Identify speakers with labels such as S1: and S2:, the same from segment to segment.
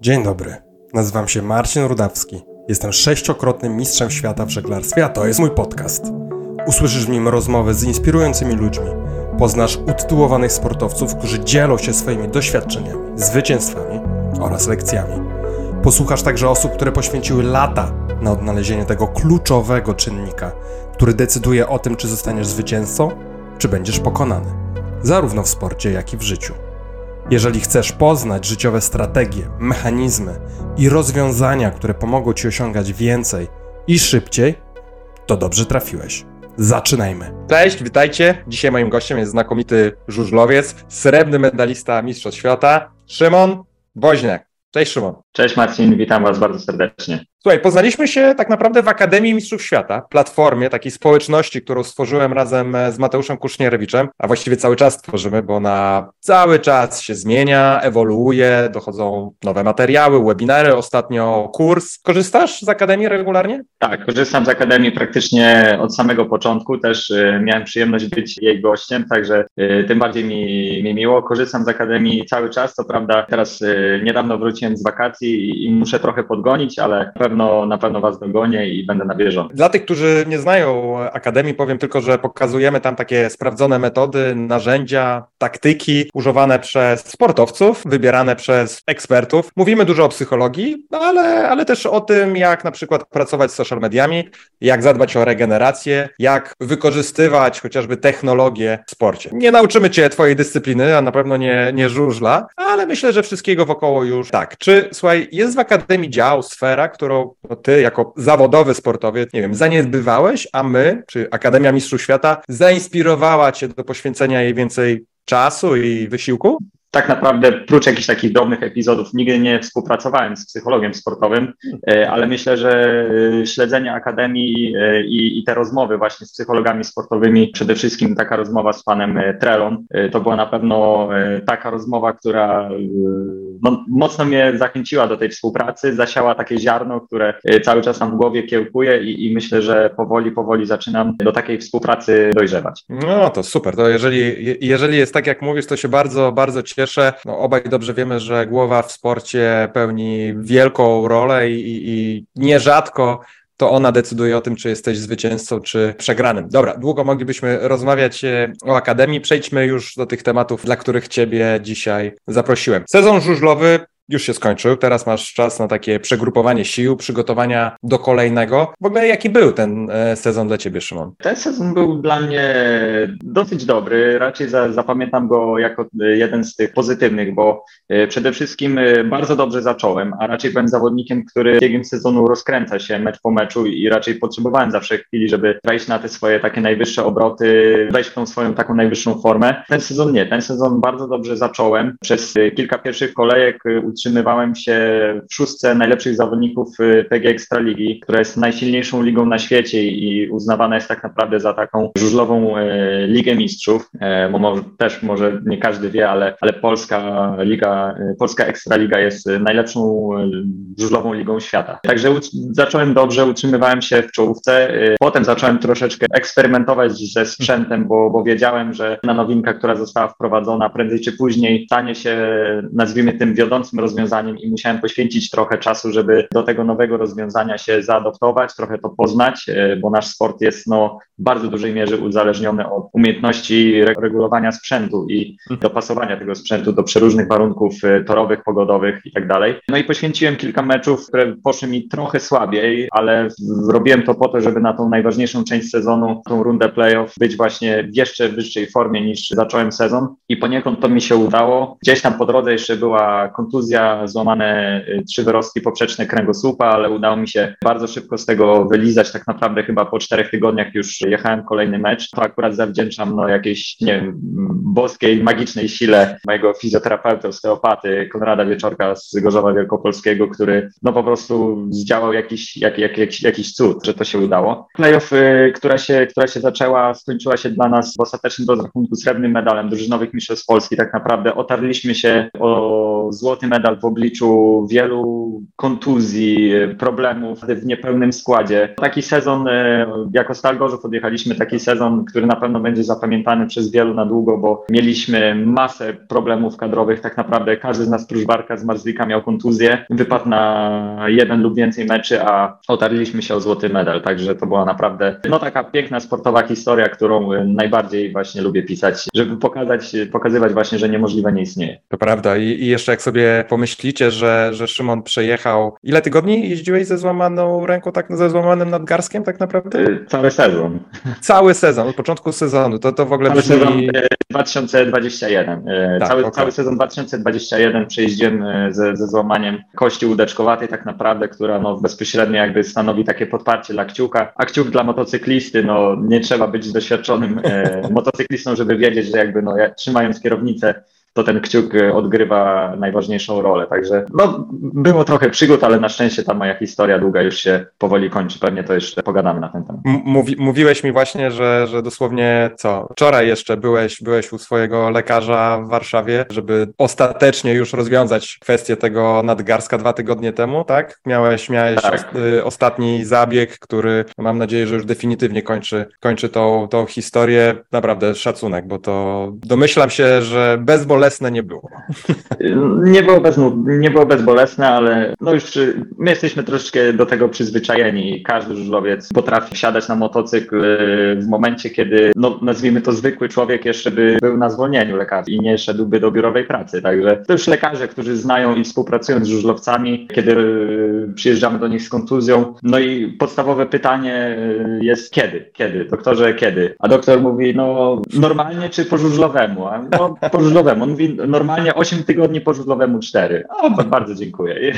S1: Dzień dobry. Nazywam się Marcin Rudawski. Jestem sześciokrotnym mistrzem świata w żeglarstwie, a to jest mój podcast. Usłyszysz w nim rozmowy z inspirującymi ludźmi. Poznasz utytułowanych sportowców, którzy dzielą się swoimi doświadczeniami, zwycięstwami oraz lekcjami. Posłuchasz także osób, które poświęciły lata na odnalezienie tego kluczowego czynnika, który decyduje o tym, czy zostaniesz zwycięzcą, czy będziesz pokonany, zarówno w sporcie, jak i w życiu. Jeżeli chcesz poznać życiowe strategie, mechanizmy i rozwiązania, które pomogą ci osiągać więcej i szybciej, to dobrze trafiłeś. Zaczynajmy. Cześć, witajcie. Dzisiaj moim gościem jest znakomity żużlowiec, srebrny medalista Mistrzostw Świata, Szymon Woźniak. Cześć Szymon.
S2: Cześć Marcin, witam Was bardzo serdecznie.
S1: Słuchaj, poznaliśmy się tak naprawdę w Akademii Mistrzów Świata, platformie takiej społeczności, którą stworzyłem razem z Mateuszem Kusznierewiczem, a właściwie cały czas tworzymy, bo ona cały czas się zmienia, ewoluuje, dochodzą nowe materiały, webinary, ostatnio kurs. Korzystasz z Akademii regularnie?
S2: Tak, korzystam z Akademii praktycznie od samego początku, też y, miałem przyjemność być jej gościem, także y, tym bardziej mi, mi miło. Korzystam z Akademii cały czas, co prawda teraz niedawno wróciłem z wakacji i, i muszę trochę podgonić, ale pewno, na pewno Was dogonię i będę na bieżąco.
S1: Dla tych, którzy nie znają Akademii, powiem tylko, że pokazujemy tam takie sprawdzone metody, narzędzia, taktyki używane przez sportowców, wybierane przez ekspertów. Mówimy dużo o psychologii, no ale, ale też o tym, jak na przykład pracować z social mediami, jak zadbać o regenerację, jak wykorzystywać chociażby technologię w sporcie. Nie nauczymy Cię Twojej dyscypliny, a na pewno nie, nie żużla, ale myślę, że wszystkiego wokoło już tak. Czy, słuchaj, jest w Akademii dział, sfera, którą ty jako zawodowy sportowiec, nie wiem, zaniedbywałeś, a my, czy Akademia Mistrzów Świata, zainspirowała cię do poświęcenia jej więcej czasu i wysiłku?
S2: tak naprawdę, prócz jakichś takich drobnych epizodów, nigdy nie współpracowałem z psychologiem sportowym, e, ale myślę, że e, śledzenie akademii e, i, i, te rozmowy właśnie z psychologami sportowymi, przede wszystkim taka rozmowa z panem Trelon, to była na pewno taka rozmowa, która no, mocno mnie zachęciła do tej współpracy, zasiała takie ziarno, które cały czas tam w głowie kiełkuje i, i myślę, że powoli, powoli zaczynam do takiej współpracy dojrzewać.
S1: No to super, to jeżeli, jeżeli jest tak jak mówisz, to się bardzo, bardzo cieszę cieszę. No, obaj dobrze wiemy, że głowa w sporcie pełni wielką rolę i, i nierzadko to ona decyduje o tym, czy jesteś zwycięzcą, czy przegranym. Dobra, długo moglibyśmy rozmawiać e, o Akademii. Przejdźmy już do tych tematów, dla których Ciebie dzisiaj zaprosiłem. Sezon żużlowy już się skończył, teraz masz czas na takie przegrupowanie sił, przygotowania do kolejnego. W ogóle jaki był ten e, sezon dla Ciebie, Szymon?
S2: Ten sezon był dla mnie dosyć dobry, raczej za, zapamiętam go jako e, jeden z tych pozytywnych, bo e, przede wszystkim bardzo dobrze zacząłem, a raczej byłem zawodnikiem, który biegiem sezonu rozkręca się mecz po meczu i raczej potrzebowałem zawsze chwili, żeby wejść na te swoje takie najwyższe obroty, wejść w tą swoją taką najwyższą formę. Ten sezon nie, ten sezon bardzo dobrze zacząłem. Przez kilka pierwszych kolejek utrzymywałem się w szóstce najlepszych zawodników y, PG Ekstraligi, która jest najsilniejszą ligą na świecie i uznawana jest tak naprawdę za taką żużlową y, Ligę Mistrzów, e, może, też może nie każdy wie, ale, ale polska liga, y, polska Ekstraliga jest najlepszą żużlową ligą świata. Także zacząłem dobrze, utrzymywałem się w czołówce. Potem zacząłem troszeczkę eksperymentować ze sprzętem, bo, bo wiedziałem, że na nowinka, która została wprowadzona prędzej czy później stanie się, nazwijmy tym wiodącym rozwiązaniem i musiałem poświęcić trochę czasu, żeby do tego nowego rozwiązania się zaadoptować, trochę to poznać, e, bo nasz sport jest no, w bardzo dużej mierze uzależniony od umiejętności regulowania sprzętu i dopasowania tego sprzętu do przeróżnych warunków e, torowych, pogodowych i tak dalej. No i poświęciłem kilka meczów, które poszły mi trochę słabiej, ale robiłem to po to, żeby na tą najważniejszą część sezonu, tą rundę playoff, być właśnie w jeszcze wyższej formie niż zacząłem sezon i poniekąd to mi się udało. Gdzieś tam po drodze jeszcze była kontuzja złamane y, trzy wyrostki poprzeczne kręgosłupa, ale udało mi się bardzo szybko z tego wylizać. Tak naprawdę chyba po czterech tygodniach już jechałem kolejny mecz. To akurat zawdzięczam no, jakiejś, nie boskiej, magicznej sile mojego fizjoterapeuty, osteopaty Konrada Wieczorka z Gorzowa Wielkopolskiego, który no po prostu zdziałał jakiś, jak, jak, jak, jakiś cud, że to się udało. Playoff, która się, która się zaczęła, skończyła się dla nas w ostatecznym rozrachunku srebrnym medalem drużynowych mistrzostw Polski. Tak naprawdę otarliśmy się o złoty medal w obliczu wielu kontuzji, problemów w niepełnym składzie. Taki sezon, e, jako Stal Gorzów odjechaliśmy taki sezon, który na pewno będzie zapamiętany przez wielu na długo, bo mieliśmy masę problemów kadrowych. Tak naprawdę każdy z nas prócz Barka z Marzlika miał kontuzję. Wypadł na jeden lub więcej meczy, a otarliśmy się o złoty medal. Także to była naprawdę no taka piękna sportowa historia, którą najbardziej właśnie lubię pisać, żeby pokazać, pokazywać właśnie, że niemożliwe nie istnieje.
S1: To prawda. I, i jeszcze jak sobie pomyślicie, że, że Szymon przejechał. Ile tygodni jeździłeś ze złamaną ręką, tak ze złamanym nadgarskiem, tak naprawdę?
S2: E, cały sezon.
S1: Cały sezon, od początku sezonu. To, to w ogóle
S2: cały
S1: brzmi...
S2: sezon 2021. Tak, cały, okay. cały sezon 2021 przejeździłem ze, ze złamaniem kości łódeczkowatej, tak naprawdę, która no, bezpośrednio jakby stanowi takie podparcie dla kciuka. A kciuk dla motocyklisty, no nie trzeba być doświadczonym motocyklistą, żeby wiedzieć, że jakby no, trzymając kierownicę to ten kciuk e, odgrywa najważniejszą rolę. Także no, było trochę przygód, ale na szczęście ta moja historia długa już się powoli kończy. Pewnie to jeszcze pogadamy na ten temat.
S1: Mówi, mówiłeś mi właśnie, że, że dosłownie co? Wczoraj jeszcze byłeś, byłeś u swojego lekarza w Warszawie, żeby ostatecznie już rozwiązać kwestię tego nadgarska dwa tygodnie temu, tak? Miałeś, miałeś tak. Y, ostatni zabieg, który mam nadzieję, że już definitywnie kończy, kończy tą, tą historię. Naprawdę szacunek, bo to domyślam się, że bezbolesne bezbolesne nie było.
S2: Nie było, bez, nie było bezbolesne, ale no już my jesteśmy troszeczkę do tego przyzwyczajeni. Każdy żużlowiec potrafi wsiadać na motocykl y, w momencie, kiedy, no nazwijmy to zwykły człowiek jeszcze by był na zwolnieniu lekarskim i nie szedłby do biurowej pracy. Także to już lekarze, którzy znają i współpracują z żużlowcami, kiedy y, przyjeżdżamy do nich z kontuzją. No i podstawowe pytanie y, jest kiedy? Kiedy? Doktorze, kiedy? A doktor mówi, no normalnie czy po żużlowemu? A no po żużlowemu. On mówi normalnie 8 tygodni po żużlowemu 4. O, bardzo dziękuję.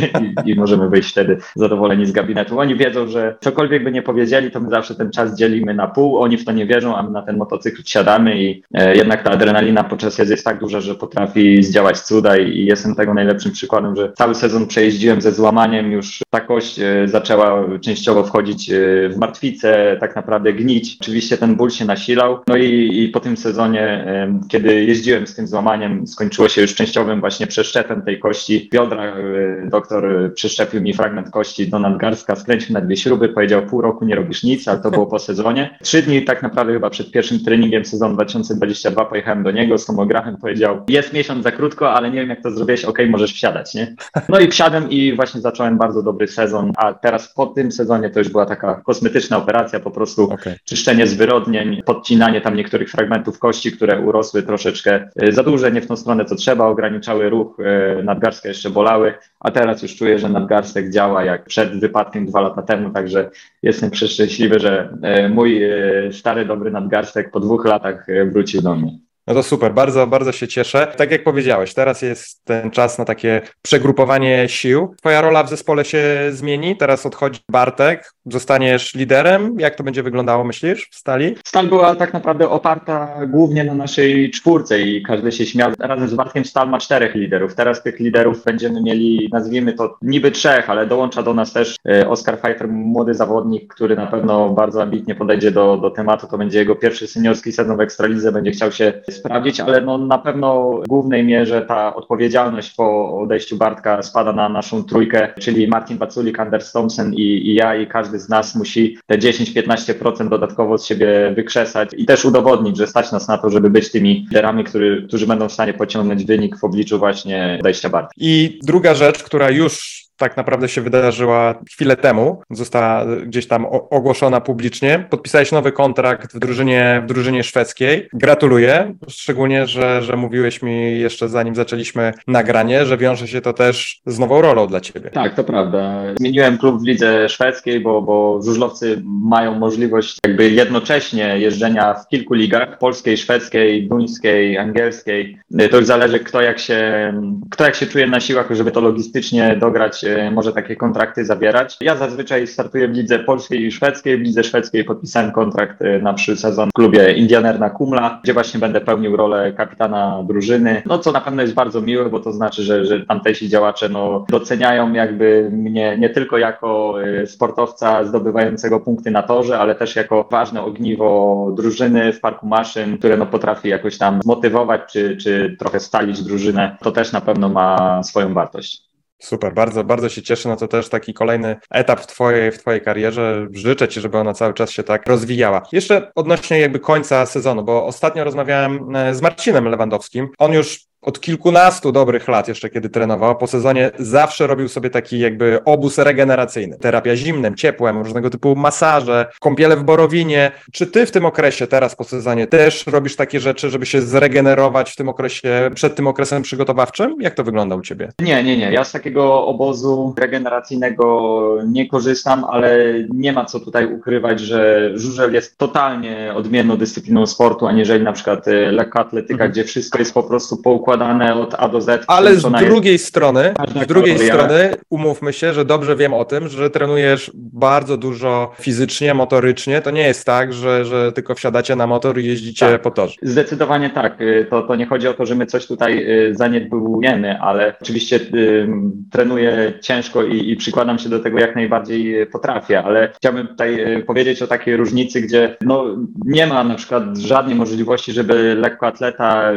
S2: I, I, możemy wyjść wtedy zadowoleni z gabinetu. Oni wiedzą, że cokolwiek by nie powiedzieli, to my zawsze ten czas dzielimy na pół. Oni w to nie wierzą, a my na ten motocykl siadamy i e, jednak ta adrenalina podczas jazdy jest tak duża, że potrafi zdziałać cuda i, i jestem tego najlepszym przykładem, że cały sezon przejeździłem ze złamaniem, już ta kość e, zaczęła częściowo wchodzić e, w martwicę, tak naprawdę gnić. Oczywiście ten ból się nasilał. No i, i po tym sezonie, e, kiedy jeździłem z tym złamaniem, skończyło się już częściowym właśnie przeszczepem tej kości biodra. E, doktor przeszczepił mi fragment kości do nadgarstka, skręcił na dwie śruby, powiedział pół roku nie robisz nic, ale to było po sezonie. Trzy dni tak naprawdę chyba przed pierwszym treningiem sezonu 2022 pojechałem do niego z tomografem, powiedział jest miesiąc za krótko, ale nie wiem jak to zrobiłeś, ok, możesz wsiadać, nie? No i wsiadłem i właśnie zacząłem bardzo dobry sezon, a teraz po tym sezonie to już była taka kosmetyczna operacja, po prostu okay. czyszczenie zwyrodnień, podcinanie tam niektórych fragmentów kości, które urosły troszeczkę e, za duże, nie w tą stronę co trzeba, ograniczały ruch, e, nadgarstka jeszcze bolały, a teraz już czuję, że nadgarstek działa jak przed wypadkiem dwa lata temu, także jestem przeszczęśliwy, że e, mój e, stary, dobry nadgarstek po dwóch latach wrócił do mnie.
S1: No to super, bardzo, bardzo się cieszę. Tak jak powiedziałeś, teraz jest ten czas na takie przegrupowanie sił. Twoja rola w zespole się zmieni, teraz odchodzi Bartek, zostaniesz liderem. Jak to będzie wyglądało, myślisz, w Stali?
S2: Stal była tak naprawdę oparta głównie na naszej czwórce i każdy się śmiał. Razem z Bartkiem Stal ma czterech liderów. Teraz tych liderów będziemy mieli, nazwijmy to niby trzech, ale dołącza do nas też e, Oskar Pfeiffer, młody zawodnik, który na pewno bardzo ambitnie podejdzie do, do tematu. To będzie jego pierwszy seniorski sezon w Ekstralidze, będzie chciał się sprawdzić, ale no na pewno w głównej mierze ta odpowiedzialność po odejściu Bartka spada na naszą trójkę, czyli Martin Paculik, Anders Thompson i, i ja i każdy z nas musi te 10-15% dodatkowo z siebie wykrzesać i też udowodnić, że stać nas na to, żeby być tymi liderami, który, którzy będą w stanie pociągnąć wynik w obliczu właśnie odejścia Bartka.
S1: I druga rzecz, która już tak naprawdę się wydarzyła chwilę temu, została gdzieś tam ogłoszona publicznie. Podpisałeś nowy kontrakt w drużynie, w drużynie szwedzkiej. Gratuluję, szczególnie, że, że mówiłeś mi jeszcze zanim zaczęliśmy nagranie, że wiąże się to też z nową rolą dla ciebie.
S2: Tak, to prawda. Zmieniłem klub w lidze szwedzkiej, bo, bo żużlowcy mają możliwość jakby jednocześnie jeżdżenia w kilku ligach, polskiej, szwedzkiej, duńskiej, angielskiej. To już zależy kto jak się, kto jak się czuje na siłach, żeby to logistycznie dograć może takie kontrakty zawierać. Ja zazwyczaj startuję w lidze polskiej i szwedzkiej. W lidze szwedzkiej podpisałem kontrakt e, na przyszły sezon w klubie Indianerna Kumla, gdzie właśnie będę pełnił rolę kapitana drużyny. No co na pewno jest bardzo miłe, bo to znaczy, że, że tamtejsi działacze no, doceniają jakby mnie nie tylko jako e, sportowca zdobywającego punkty na torze, ale też jako ważne ogniwo drużyny w parku maszyn, które no, potrafi jakoś tam zmotywować czy, czy trochę stalić drużynę. To też na pewno ma swoją wartość.
S1: Super, bardzo, bardzo się cieszę. No to też taki kolejny etap w twojej, w twojej karierze. Życzę Ci, żeby ona cały czas się tak rozwijała. Jeszcze odnośnie jakby końca sezonu, bo ostatnio rozmawiałem e, z Marcinem Lewandowskim. On już od kilkunastu dobrych lat, jeszcze kiedy trenował, po sezonie zawsze robił sobie taki jakby obóz regeneracyjny. Terapia zimnem, ciepłem, różnego typu masaże, kąpiele w borowinie. Czy ty w tym okresie, teraz po sezonie, też robisz takie rzeczy, żeby się zregenerować w tym okresie, przed tym okresem przygotowawczym? Jak to wygląda u ciebie?
S2: Nie, nie, nie. Ja z takiego obozu regeneracyjnego nie korzystam, ale nie ma co tutaj ukrywać, że żużel jest totalnie odmienną dyscypliną sportu, aniżeli na przykład e, lekka atletyka, mhm. gdzie wszystko jest po prostu poukładane poukładane od A do Z.
S1: Ale z drugiej jest... strony, z drugiej strony umówmy się, że dobrze wiem o tym, że trenujesz bardzo dużo fizycznie, motorycznie. To nie jest tak, że, że tylko wsiadacie na motor i jeździcie
S2: tak.
S1: po torze.
S2: Zdecydowanie tak. Y, to, to nie chodzi o to, że my coś tutaj y, zaniedbujemy, ale oczywiście y, trenuję ciężko i, i przykładam się do tego jak najbardziej potrafię, ale chciałbym tutaj powiedzieć o takiej różnicy, gdzie no, nie ma na przykład żadnej możliwości, żeby lekkoatleta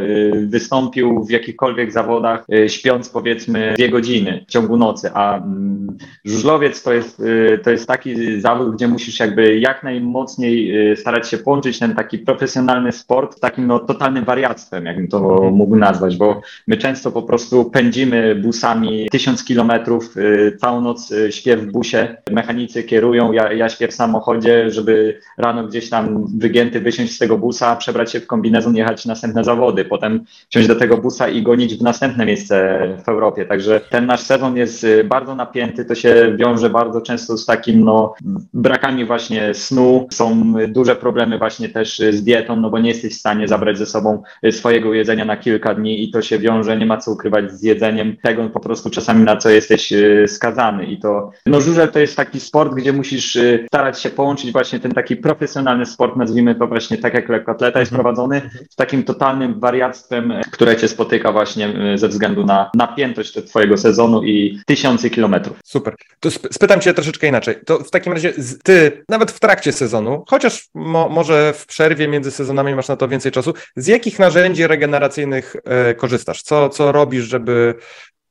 S2: wystąpił w jakichkolwiek zawodach, y, śpiąc powiedzmy dwie godziny w ciągu nocy, a mm, żużlowiec to jest, y, to jest taki zawód, gdzie musisz jakby jak najmocniej y, starać się połączyć ten taki profesjonalny sport z takim no, totalnym wariactwem, jakbym to mógł nazwać, bo my często po prostu pędzimy busami tysiąc kilometrów, całą noc śpię w busie, mechanicy kierują, ja, ja śpię w samochodzie, żeby rano gdzieś tam wygięty wysiąść z tego busa, przebrać się w kombinezon, jechać następne zawody, potem wsiąść do tego busa i gonić w następne miejsce w Europie. Także ten nasz sezon jest y, bardzo napięty, to się wiąże bardzo często z takim no, brakami właśnie snu. Są duże problemy właśnie też z dietą, no bo nie jesteś w stanie zabrać ze sobą y, swojego jedzenia na kilka dni i to się wiąże, nie ma co ukrywać z jedzeniem tego po prostu czasami na co jesteś y, skazany i to, no żużel to jest taki sport, gdzie musisz starać się połączyć właśnie ten taki profesjonalny sport, nazwijmy to właśnie tak jak lekkoatleta jest mhm. prowadzony, z takim totalnym wariactwem, które cię spotyka właśnie y, ze względu na napiętość twojego sezonu i tysiące kilometrów.
S1: Super. To spytam cię troszeczkę inaczej. To w takim razie ty, nawet w trakcie sezonu, chociaż mo może w przerwie między sezonami masz na to więcej czasu, z jakich narzędzi regeneracyjnych y, korzystasz? Co, co robisz, żeby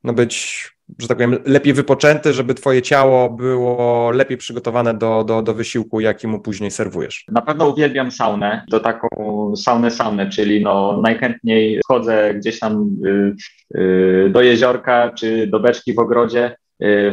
S1: no, być że tak powiem, lepiej wypoczęty, żeby twoje ciało było lepiej przygotowane do, do, do wysiłku, jaki mu później serwujesz?
S2: Na pewno uwielbiam saunę, to taką saunę saunę, czyli no najchętniej chodzę gdzieś tam y, y, do jeziorka czy do beczki w ogrodzie,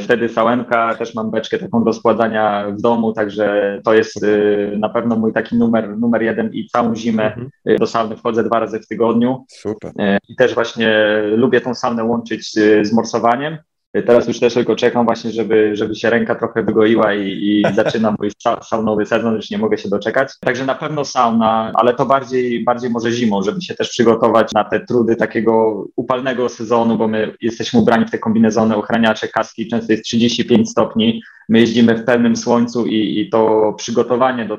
S2: Wtedy sałenka, też mam beczkę taką do składania w domu, także to jest y, na pewno mój taki numer, numer jeden i całą zimę mhm. Y, do sauny wchodzę dwa razy w tygodniu.
S1: Super.
S2: I też właśnie lubię tą saunę łączyć z morsowaniem. Teraz już też tylko czekam właśnie, żeby, żeby się ręka trochę wygoiła i, i zaczynam mój saunowy sezon, już nie mogę się doczekać. Także na pewno sauna, ale to bardziej, bardziej może zimą, żeby się też przygotować na te trudy takiego upalnego sezonu, bo my jesteśmy ubrani w te kombinezony, ochraniacze, kaski, często jest 35 stopni, my jeździmy w pełnym słońcu i, i to przygotowanie, do,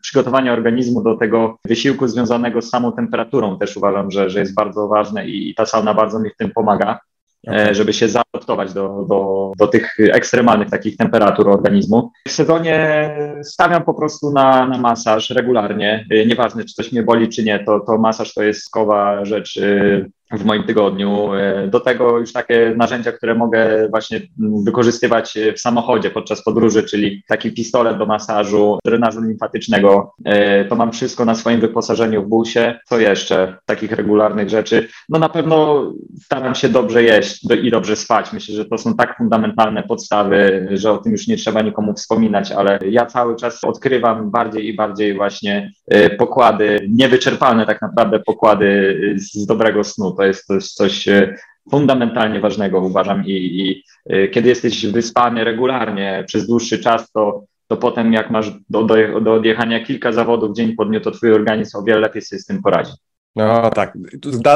S2: przygotowanie organizmu do tego wysiłku związanego z samą temperaturą też uważam, że, że jest bardzo ważne i, i ta sauna bardzo mi w tym pomaga. E, żeby się zaadaptować do, do, do tych ekstremalnych takich temperatur organizmu. W sezonie stawiam po prostu na, na masaż regularnie. E, nieważne, czy coś mnie boli, czy nie, to, to masaż to jest skowa rzecz e, w moim tygodniu. E, do tego już takie narzędzia, które mogę właśnie wykorzystywać w samochodzie podczas podróży, czyli taki pistolet do masażu, drenażu limfatycznego. E, to mam wszystko na swoim wyposażeniu w busie. Co jeszcze takich regularnych rzeczy? No na pewno staram się dobrze jeść i dobrze spać. Myślę, że to są tak fundamentalne podstawy, że o tym już nie trzeba nikomu wspominać, ale ja cały czas odkrywam bardziej i bardziej właśnie e, pokłady, niewyczerpalne tak naprawdę pokłady z dobrego snu to jest coś, coś e, fundamentalnie ważnego, uważam. I, I, e, kiedy jesteś wyspany regularnie przez dłuższy czas, to, to potem jak masz do, do, do odjechania kilka zawodów dzień po dniu, to twój organizm o wiele lepiej sobie z tym poradzi.
S1: No tak,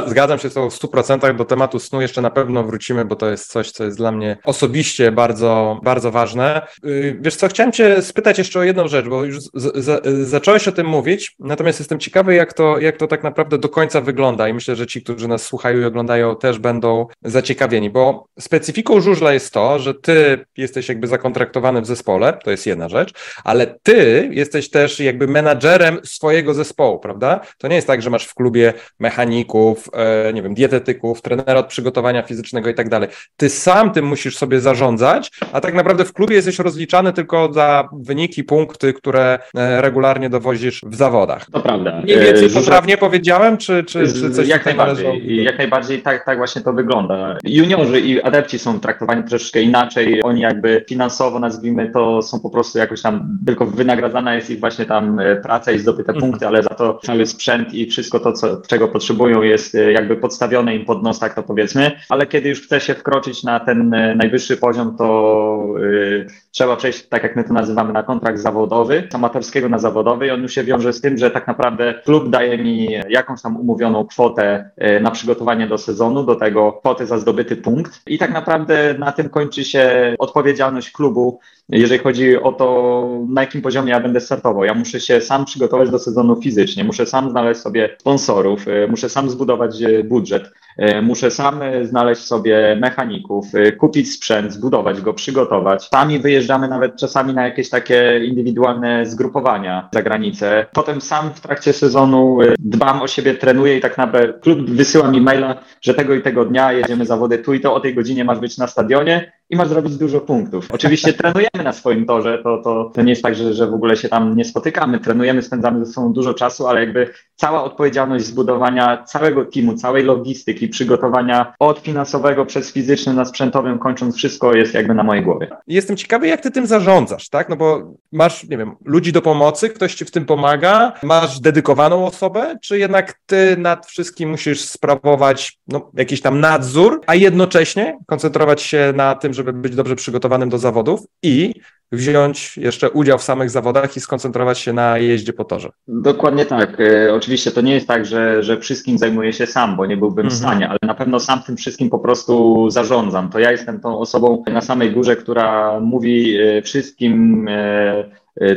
S1: zgadzam się z tobą w 100%. Do tematu snu jeszcze na pewno wrócimy, bo to jest coś, co jest dla mnie osobiście bardzo, bardzo ważne. Y, wiesz co, chciałem cię spytać jeszcze o jedną rzecz, bo już z, z, zacząłeś o tym mówić, natomiast jestem ciekawy, jak to, jak to tak naprawdę do końca wygląda i myślę, że ci, którzy nas słuchają i oglądają, też będą zaciekawieni, bo specyfiką żużla jest to, że ty jesteś jakby zakontraktowany w zespole, to jest jedna rzecz, ale ty jesteś też jakby menadżerem swojego zespołu, prawda? To nie jest tak, że masz w klubie sobie mechaników, e, nie wiem, dietetyków, trenera od przygotowania fizycznego i tak dalej. Ty sam tym musisz sobie zarządzać, a tak naprawdę w klubie jesteś rozliczany tylko za wyniki, punkty, które e, regularnie dowozisz w zawodach.
S2: To prawda.
S1: Mniej więcej poprawnie powiedziałem, czy, czy, czy coś
S2: jak najbardziej, jak najbardziej tak, tak właśnie to wygląda. Juniorzy i adepci są traktowani troszeczkę inaczej. Oni jakby finansowo, nazwijmy to, są po prostu jakoś tam, tylko wynagradzana jest ich właśnie tam praca i zdobyte mhm. punkty, ale za to cały sprzęt i wszystko to, co, czego potrzebują jest jakby podstawione im pod nos, tak to powiedzmy. Ale kiedy już chce się wkroczyć na ten najwyższy poziom, to yy, trzeba przejść, tak jak my to nazywamy, na kontrakt zawodowy, z amatorskiego na zawodowy i on już się wiąże z tym, że tak naprawdę klub daje mi jakąś tam umówioną kwotę yy, na przygotowanie do sezonu, do tego kwotę za zdobyty punkt i tak naprawdę na tym kończy się odpowiedzialność klubu jeżeli chodzi o to, na jakim poziomie ja będę startował. Ja muszę się sam przygotować do sezonu fizycznie, muszę sam znaleźć sobie sponsorów, y, muszę sam zbudować y, budżet, y, muszę sam znaleźć sobie mechaników, kupić sprzęt, zbudować go, przygotować. Sami wyjeżdżamy nawet czasami na jakieś takie indywidualne zgrupowania za granicę. Potem sam w trakcie sezonu dbam o siebie, trenuję i tak naprawdę klub wysyła mi maila, że tego i tego dnia jedziemy zawody tu i to o tej godzinie masz być na stadionie i masz zrobić dużo punktów. Oczywiście trenujemy na swoim torze, to, to, to nie jest tak, że, że w ogóle się tam nie spotykamy, trenujemy, spędzamy ze sobą dużo czasu, ale jakby cała odpowiedzialność zbudowania całego teamu, całej logistyki, przygotowania od finansowego przez fizyczny na sprzętowym, kończąc wszystko jest jakby na mojej głowie.
S1: Jestem ciekawy, jak ty tym zarządzasz, tak? No bo masz, nie wiem, ludzi do pomocy, ktoś ci w tym pomaga, masz dedykowaną osobę, czy jednak ty nad wszystkim musisz sprawować no, jakiś tam nadzór, a jednocześnie koncentrować się na tym, żeby być dobrze przygotowanym do zawodów i wziąć jeszcze udział w samych zawodach i skoncentrować się na jeździe po torze.
S2: Dokładnie tak. E, oczywiście to nie jest tak, że, że wszystkim zajmuję się sam, bo nie byłbym mhm. w stanie, ale na pewno sam tym wszystkim po prostu zarządzam. To ja jestem tą osobą na samej górze, która mówi e, wszystkim, e,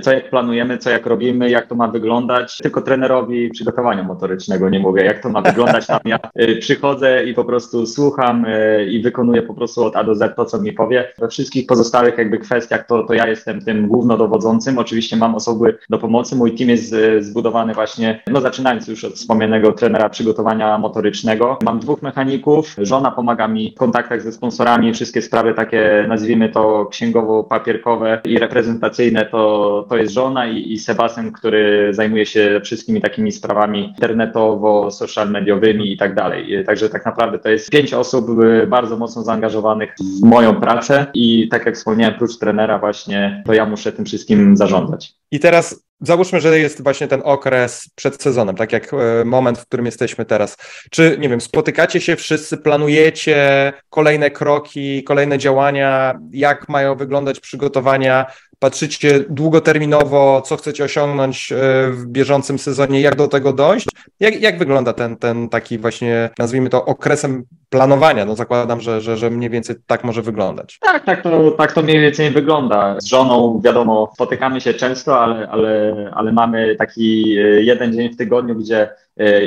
S2: co jak planujemy, co jak robimy, jak to ma wyglądać. Tylko trenerowi przygotowania motorycznego nie mówię, jak to ma wyglądać. Tam ja y, przychodzę i po prostu słucham y, i wykonuję po prostu od A do Z to, co mi powie. We wszystkich pozostałych jakby kwestiach to, to ja jestem tym głównodowodzącym. Oczywiście mam osoby do pomocy. Mój team jest zbudowany właśnie, no zaczynając już od wspomnianego trenera przygotowania motorycznego. Mam dwóch mechaników, żona pomaga mi w kontaktach ze sponsorami, wszystkie sprawy takie, nazwijmy to księgowo-papierkowe i reprezentacyjne to to, jest żona i, i Sebastian, który zajmuje się wszystkimi takimi sprawami internetowo, social mediowymi i tak dalej. Także tak naprawdę to jest pięć osób y, bardzo mocno zaangażowanych w moją pracę i tak jak wspomniałem, prócz trenera właśnie, to ja muszę tym wszystkim zarządzać.
S1: I teraz załóżmy, że jest właśnie ten okres przed sezonem, tak jak e, moment, w którym jesteśmy teraz. Czy, nie wiem, spotykacie się wszyscy, planujecie kolejne kroki, kolejne działania, jak mają wyglądać przygotowania patrzycie długoterminowo, co chcecie osiągnąć e, w bieżącym sezonie, jak do tego dojść? Jak, jak wygląda ten, ten taki właśnie, nazwijmy to, okresem planowania? No zakładam, że, że, że mniej więcej tak może wyglądać.
S2: Tak, tak to, tak to mniej więcej wygląda. Z żoną, wiadomo, spotykamy się często, ale, ale, ale mamy taki e, jeden dzień w tygodniu, gdzie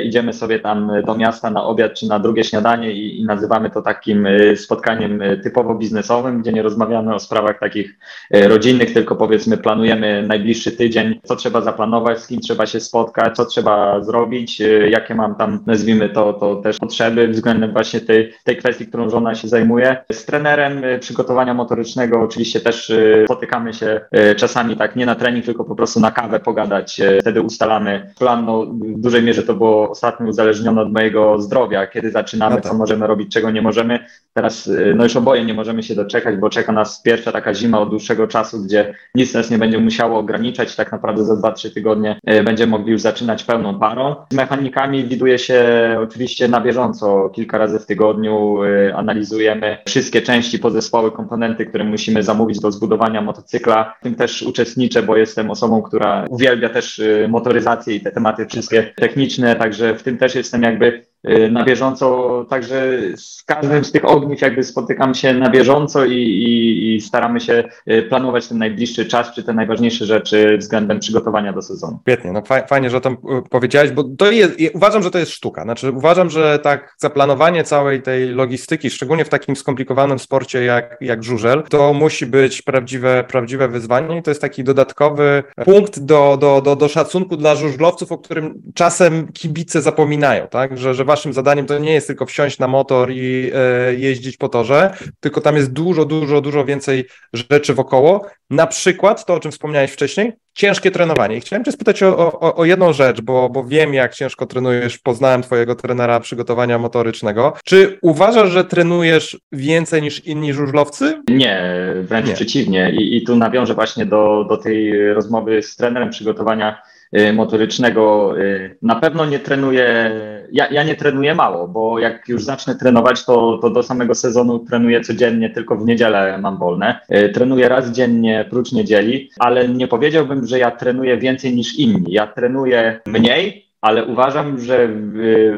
S2: idziemy sobie tam do miasta na obiad czy na drugie śniadanie i, i, nazywamy to takim e, spotkaniem e, typowo biznesowym, gdzie nie rozmawiamy o sprawach takich rodzinnych, tylko powiedzmy planujemy najbliższy tydzień, co trzeba zaplanować, z kim trzeba się spotkać, co trzeba zrobić, jakie mam tam, nazwijmy to, to też potrzeby względem właśnie tej, tej kwestii, którą żona się zajmuje. Z trenerem przygotowania motorycznego oczywiście też spotykamy się czasami tak nie na trening, tylko po prostu na kawę pogadać. Wtedy ustalamy plan, no w dużej mierze to było ostatnio uzależnione od mojego zdrowia, kiedy zaczynamy, no tak. co możemy robić, czego nie możemy. Teraz y, no już oboje nie możemy się doczekać, bo czeka nas pierwsza taka zima od dłuższego czasu, gdzie nic nas nie będzie musiało ograniczać. Tak naprawdę za 2-3 tygodnie y, będziemy mogli już zaczynać pełną parą. Z mechanikami widuje się oczywiście na bieżąco, kilka razy w tygodniu y, analizujemy wszystkie części, pozespoły, komponenty, które musimy zamówić do zbudowania motocykla. W tym też uczestniczę, bo jestem osobą, która uwielbia też motoryzację i te tematy wszystkie techniczne także w tym też jestem jakby na bieżąco, także z każdym z tych ogniw jakby spotykam się na bieżąco i, i, i staramy się y, planować ten najbliższy czas, czy te najważniejsze rzeczy względem przygotowania do sezonu.
S1: Świetnie, no fajnie, że o tym powiedziałeś, bo to jest, uważam, że to jest sztuka, znaczy uważam, że tak zaplanowanie całej tej logistyki, szczególnie w takim skomplikowanym sporcie jak, jak żużel, to musi być prawdziwe, prawdziwe wyzwanie i to jest taki dodatkowy punkt do, do, do, do szacunku dla żużlowców, o którym czasem kibice zapominają, tak? Że, że waszym zadaniem to nie jest tylko wsiąść na motor i e, jeździć po torze, tylko tam jest dużo, dużo, dużo więcej rzeczy wokoło. Na przykład to, o czym wspomniałeś wcześniej, ciężkie trenowanie. I chciałem Cię spytać o, o, o, jedną rzecz, bo, bo wiem, jak ciężko trenujesz. Poznałem Twojego trenera przygotowania motorycznego. Czy uważasz, że trenujesz więcej niż inni żużlowcy?
S2: Nie, wręcz Nie. przeciwnie. I, I tu nawiążę właśnie do, do tej rozmowy z trenerem przygotowania motorycznego. Y, na pewno nie trenuję, ja, ja, nie trenuję mało, bo jak już zacznę trenować, to, to do samego sezonu trenuję codziennie, tylko w niedzielę mam wolne. Y, trenuję raz dziennie, prócz niedzieli, ale nie powiedziałbym, że ja trenuję więcej niż inni. Ja trenuję mniej, ale uważam, że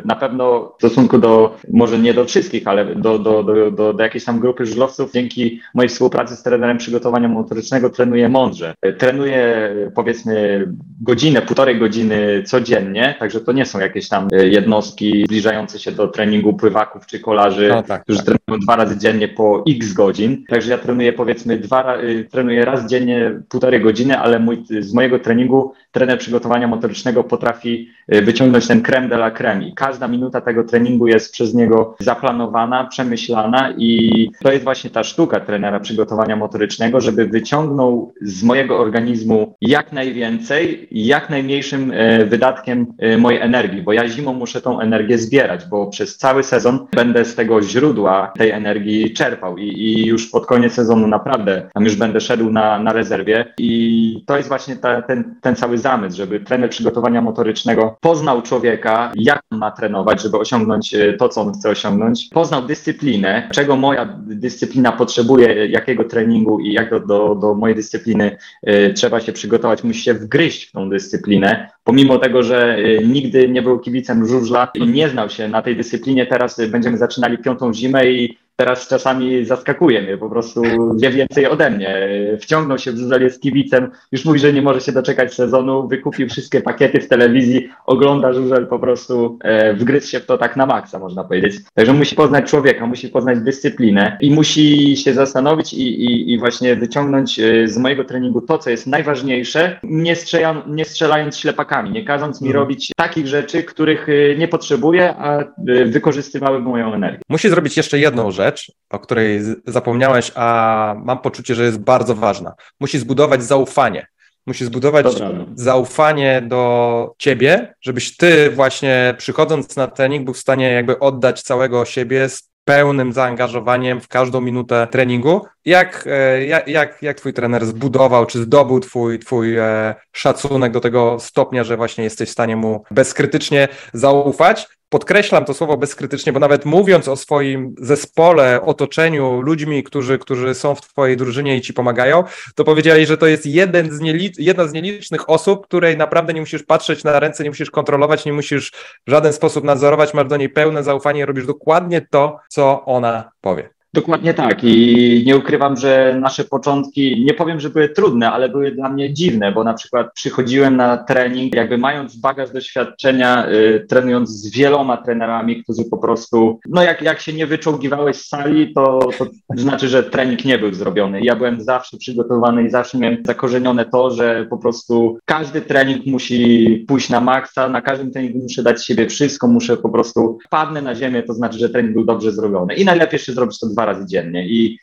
S2: na pewno w stosunku do, może nie do wszystkich, ale do, do, do, do, do jakiejś tam grupy żużlowców, dzięki mojej współpracy z trenerem przygotowania motorycznego trenuję mądrze. Trenuję powiedzmy godzinę, półtorej godziny codziennie, także to nie są jakieś tam jednostki zbliżające się do treningu pływaków czy kolarzy, no, tak, którzy tak. trenują dwa razy dziennie po x godzin. Także ja trenuję powiedzmy dwa, trenuję raz dziennie półtorej godziny, ale mój, z mojego treningu trener przygotowania motorycznego potrafi Y, wyciągnąć ten krem de la creme. I każda minuta tego treningu jest przez niego zaplanowana, przemyślana i to jest właśnie ta sztuka trenera przygotowania motorycznego, żeby wyciągnął z mojego organizmu jak najwięcej, jak najmniejszym y, wydatkiem y, mojej energii, bo ja zimą muszę tą energię zbierać, bo przez cały sezon będę z tego źródła tej energii czerpał i, i już pod koniec sezonu naprawdę tam już będę szedł na, na rezerwie i to jest właśnie ta, ten, ten cały zamysł, żeby trener przygotowania motorycznego poznał człowieka, jak ma trenować, żeby osiągnąć e, to, co on chce osiągnąć, poznał dyscyplinę, czego moja dyscyplina potrzebuje, jakiego treningu i jak do, do, do mojej dyscypliny y, trzeba się przygotować, musi się wgryźć w tą dyscyplinę. Pomimo tego, że y, nigdy nie był kibicem żużla i nie znał się na tej dyscyplinie, teraz będziemy zaczynali piątą zimę i teraz czasami zaskakuje mnie, po prostu wie więcej ode mnie. Wciągnął się w żużel, z kibicem, już mówi, że nie może się doczekać sezonu, wykupił wszystkie pakiety w telewizji, ogląda żużel, po prostu e, wgryzł się w to tak na maksa, można powiedzieć. Także musi poznać człowieka, musi poznać dyscyplinę i musi się zastanowić i, i, i właśnie wyciągnąć z mojego treningu to, co jest najważniejsze, nie, strzela, nie strzelając ślepakami, nie każąc mi mhm. robić takich rzeczy, których e, nie potrzebuję, a e, wykorzystywały moją energię.
S1: Musi zrobić jeszcze jedną rzecz, o której zapomniałeś, a mam poczucie, że jest bardzo ważna. Musi zbudować zaufanie. Musi zbudować Dobra. Zaufanie do ciebie, żebyś ty właśnie przychodząc na trening był w stanie jakby oddać całego siebie z pełnym zaangażowaniem w każdą minutę treningu. Jak, e, jak, jak, jak twój trener zbudował, czy zdobył twój, twój e, szacunek do tego stopnia, że właśnie jesteś w stanie mu bezkrytycznie zaufać? Podkreślam to słowo bezkrytycznie, bo nawet mówiąc o swoim zespole, otoczeniu, ludźmi, którzy, którzy są w twojej drużynie i ci pomagają, to powiedzieli, że to jest jeden z nielicz, jedna z nielicznych osób, której naprawdę nie musisz patrzeć na ręce, nie musisz kontrolować, nie musisz w żaden sposób nadzorować, masz do niej pełne zaufanie, robisz dokładnie to, co ona powie.
S2: Dokładnie tak i nie ukrywam, że nasze początki, nie powiem, że były trudne, ale były dla mnie dziwne, bo na przykład przychodziłem na trening, jakby mając bagaż doświadczenia, y, trenując z wieloma trenerami, którzy po prostu, no jak, jak się nie wyczołgiwałeś z sali, to, to znaczy, że trening nie był zrobiony. Ja byłem zawsze przygotowany i zawsze miałem zakorzenione to, że po prostu każdy trening musi pójść na maksa, na każdym treningu muszę dać z siebie wszystko, muszę po prostu padnę na ziemię, to znaczy, że trening był dobrze zrobiony. I najlepiej jeszcze zrobić to dwa razy dziennie. I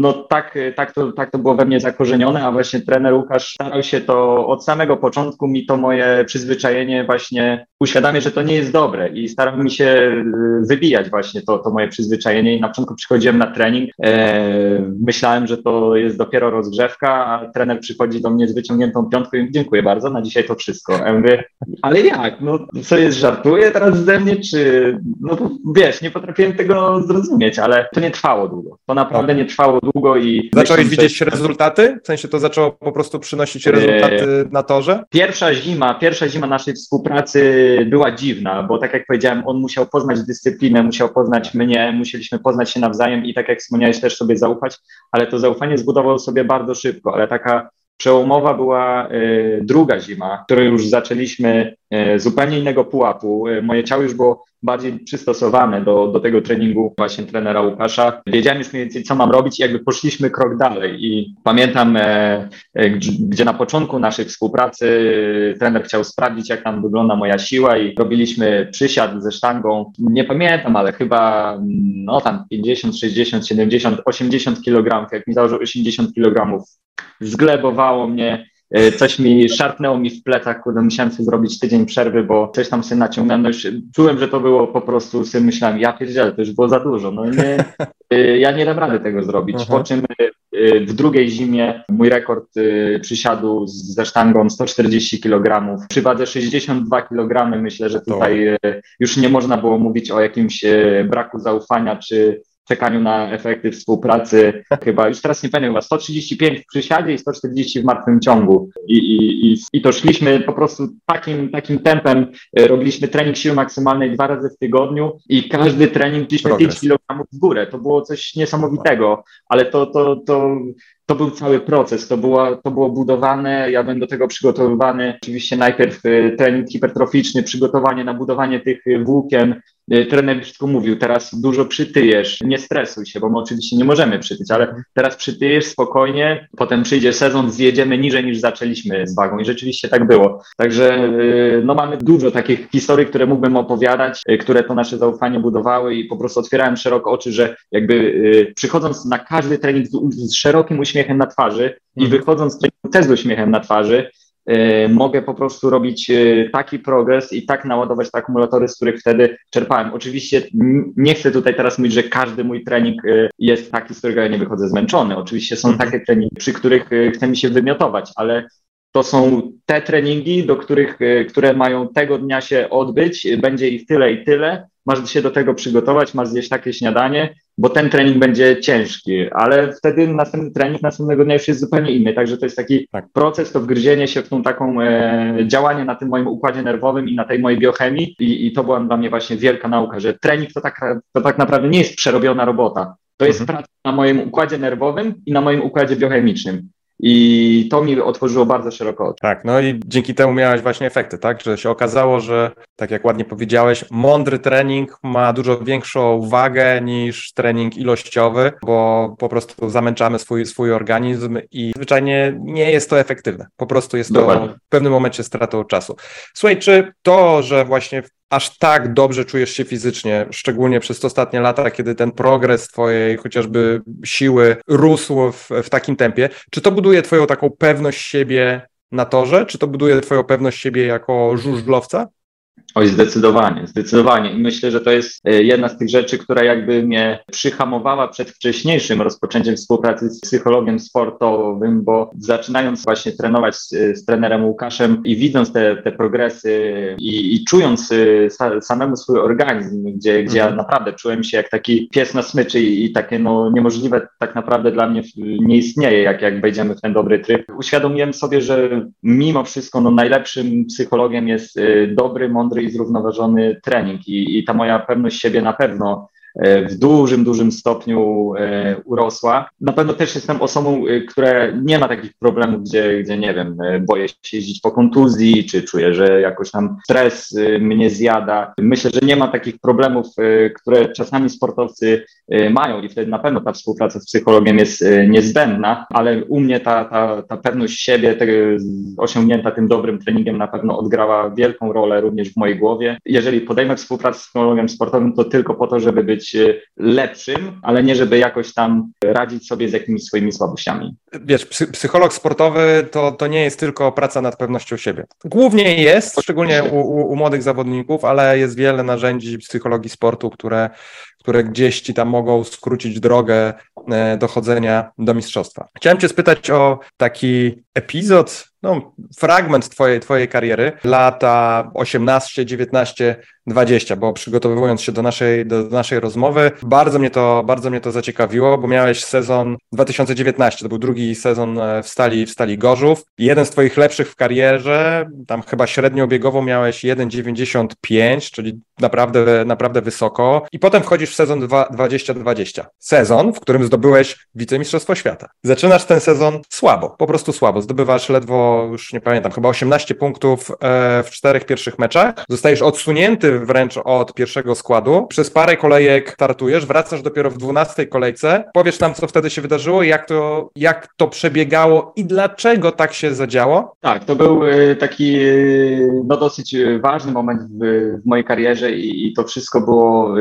S2: no tak, tak, to, tak to było we mnie zakorzenione, a właśnie trener Łukasz starał się to od samego początku mi to moje przyzwyczajenie właśnie uświadamiać, że to nie jest dobre i starał mi się y, wybijać właśnie to, to moje przyzwyczajenie i na początku przychodziłem na trening, e, myślałem, że to jest dopiero rozgrzewka, a trener przychodzi do mnie z wyciągniętą piątką i mówi, dziękuję bardzo, na dzisiaj to wszystko. Ja mówię, ale jak? No co jest, żartuje teraz ze mnie, czy no wiesz, nie potrafiłem tego zrozumieć, ale to nie trwa trwało długo. To naprawdę nie trwało długo i...
S1: Zacząłeś myślę, widzieć że... rezultaty? W sensie to zaczęło po prostu przynosić rezultaty na torze?
S2: Pierwsza zima, pierwsza zima naszej współpracy była dziwna, bo tak jak powiedziałem, on musiał poznać dyscyplinę, musiał poznać mnie, musieliśmy poznać się nawzajem i tak jak wspomniałeś, też sobie zaufać, ale to zaufanie zbudował sobie bardzo szybko, ale taka Przełomowa była y, druga zima, w której już zaczęliśmy y, zupełnie innego pułapu. Y, moje ciało już było bardziej przystosowane do, do tego treningu właśnie trenera Łukasza. Wiedziałem już mniej więcej, co mam robić i jakby poszliśmy krok dalej. I pamiętam, e, e, gdzie na początku naszej współpracy trener chciał sprawdzić, jak tam wygląda moja siła i robiliśmy przysiad ze sztangą. Nie pamiętam, ale chyba no tam 50, 60, 70, 80 kg. Jak mi założył 80 kg, zglebowało mnie E, coś mi szarpnęło mi w plecach, kurde, musiałem sobie zrobić tydzień przerwy, bo coś tam sobie naciągnąłem, no już czułem, że to było po prostu, sobie myślałem, ja pierdzielę, to już było za dużo, no nie, e, ja nie dam rady tego zrobić, Aha. po czym e, w drugiej zimie mój rekord przysiadu ze sztangą 140 kg, przy wadze 62 kg, myślę, że tutaj już nie można było mówić o jakimś braku zaufania, czy czekaniu na efekty współpracy. Chyba już teraz nie pamiętam, chyba 135 w przysiadzie i 140 w martwym ciągu. I, i, i, i to szliśmy po prostu takim, takim tempem. E, robiliśmy trening siły maksymalnej dwa razy w tygodniu i każdy trening szliśmy 5 kg w górę. To było coś niesamowitego, ale to, to, to, to był cały proces, to było, to było budowane, ja byłem do tego przygotowywany. Oczywiście najpierw e, trening hipertroficzny, przygotowanie na budowanie tych włókien, Y, trener wszystko mówił, teraz dużo przytyjesz, nie stresuj się, bo my oczywiście nie możemy przytyć, ale teraz przytyjesz spokojnie, potem przyjdzie sezon, zjedziemy niżej niż zaczęliśmy z wagą i rzeczywiście tak było. Także no mamy dużo takich historii, które mógłbym opowiadać, które to nasze zaufanie budowały i po prostu otwierałem szeroko oczy, że jakby przychodząc na każdy trening z, z szerokim uśmiechem na twarzy i mhm. wychodząc też z uśmiechem na twarzy, Y, mogę po prostu robić y, taki progres i tak naładować te akumulatory, z których wtedy czerpałem. Oczywiście nie chcę tutaj teraz mówić, że każdy mój trening y, jest taki, z którego ja nie wychodzę zmęczony. Oczywiście są mhm. takie treningi, przy których chcę mi się wymiotować, ale to są te treningi, do których, które mają tego dnia się odbyć, będzie ich tyle i tyle masz się do tego przygotować, masz zjeść takie śniadanie, bo ten trening będzie ciężki, ale wtedy następny trening następnego dnia już jest zupełnie inny, także to jest taki tak. proces, to wgryzienie się w tą taką e, działanie na tym moim układzie nerwowym i na tej mojej biochemii i, i to była dla mnie właśnie wielka nauka, że trening to tak, to tak naprawdę nie jest przerobiona robota, to jest mhm. praca na moim układzie nerwowym i na moim układzie biochemicznym. I to mi otworzyło bardzo szeroko oczy.
S1: Tak, no i dzięki temu miałeś właśnie efekty, tak? Że się okazało, że tak jak ładnie powiedziałeś, mądry trening ma dużo większą wagę niż trening ilościowy, bo po prostu zamęczamy swój, swój organizm i zwyczajnie nie jest to efektywne. Po prostu jest Dokładnie. to w pewnym momencie stratą czasu. Słuchaj, czy to, że właśnie aż tak dobrze czujesz się fizycznie, szczególnie przez te ostatnie lata, kiedy ten progres twojej chociażby siły rósł w, w takim tempie. Czy to buduje twoją taką pewność siebie na torze? Czy to buduje twoją pewność siebie jako żużlowca?
S2: Oj, zdecydowanie, zdecydowanie. I myślę, że to jest e, jedna z tych rzeczy, która jakby mnie przyhamowała przed wcześniejszym rozpoczęciem współpracy z psychologiem sportowym, bo zaczynając właśnie trenować z, z trenerem Łukaszem i widząc te, te progresy i, i czując e, samemu swój organizm, gdzie, gdzie mhm. ja naprawdę czułem się jak taki pies na smyczy i, i takie no niemożliwe tak naprawdę dla mnie nie istnieje, jak, jak wejdziemy w ten dobry tryb. Uświadomiłem sobie, że mimo wszystko no, najlepszym psychologiem jest e, dobry, mądry i zrównoważony trening i, i ta moja pewność siebie na pewno E, w dużym, dużym stopniu e, urosła. Na pewno też jestem osobą, e, która nie ma takich problemów, gdzie, gdzie nie wiem, boję się jeździć po kontuzji, czy czuję, że jakoś tam stres mnie zjada. Myślę, że nie ma takich problemów, które czasami sportowcy mają i wtedy na pewno ta współpraca z psychologiem jest niezbędna, ale u mnie ta, ta, ta pewność siebie tego, osiągnięta tym dobrym treningiem na pewno odgrała wielką rolę również w mojej głowie. Jeżeli podejmę współpracę z psychologiem sportowym, to tylko po to, żeby być e, lepszym, ale nie żeby jakoś tam radzić sobie z jakimiś swoimi słabościami.
S1: Wiesz, psycholog sportowy to, to nie jest tylko praca nad pewnością siebie. Głównie jest, szczególnie u, u, u młodych zawodników, ale jest wiele narzędzi psychologii sportu, które, które gdzieś ci tam mogą skrócić drogę e, dochodzenia do mistrzostwa. Chciałem Cię spytać o taki epizod, no, fragment twojej, twojej kariery, lata 18, 19, 20, bo przygotowując się do naszej, do naszej rozmowy, bardzo mnie, to, bardzo mnie to zaciekawiło, bo miałeś sezon 2019, to był drugi sezon e, w Stali, w Stali Gorzów. Jeden z twoich lepszych w karierze, tam chyba średnio biegowo miałeś 1,95, czyli naprawdę, naprawdę wysoko. I potem wchodzisz w sezon 2020. Sezon, w którym zdobyłeś wicemistrzostwo świata. Zaczynasz ten sezon słabo, po prostu słabo. Zdobywasz ledwo, już nie pamiętam, chyba 18 punktów e, w czterech pierwszych meczach. Zostajesz odsunięty wręcz od pierwszego składu. Przez parę kolejek startujesz, wracasz dopiero w 12 kolejce. Powiesz nam, co wtedy się wydarzyło, jak to, jak to przebiegało i dlaczego tak się zadziało?
S2: Tak, to był e, taki e, no, dosyć ważny moment w, w mojej karierze i, i, to wszystko było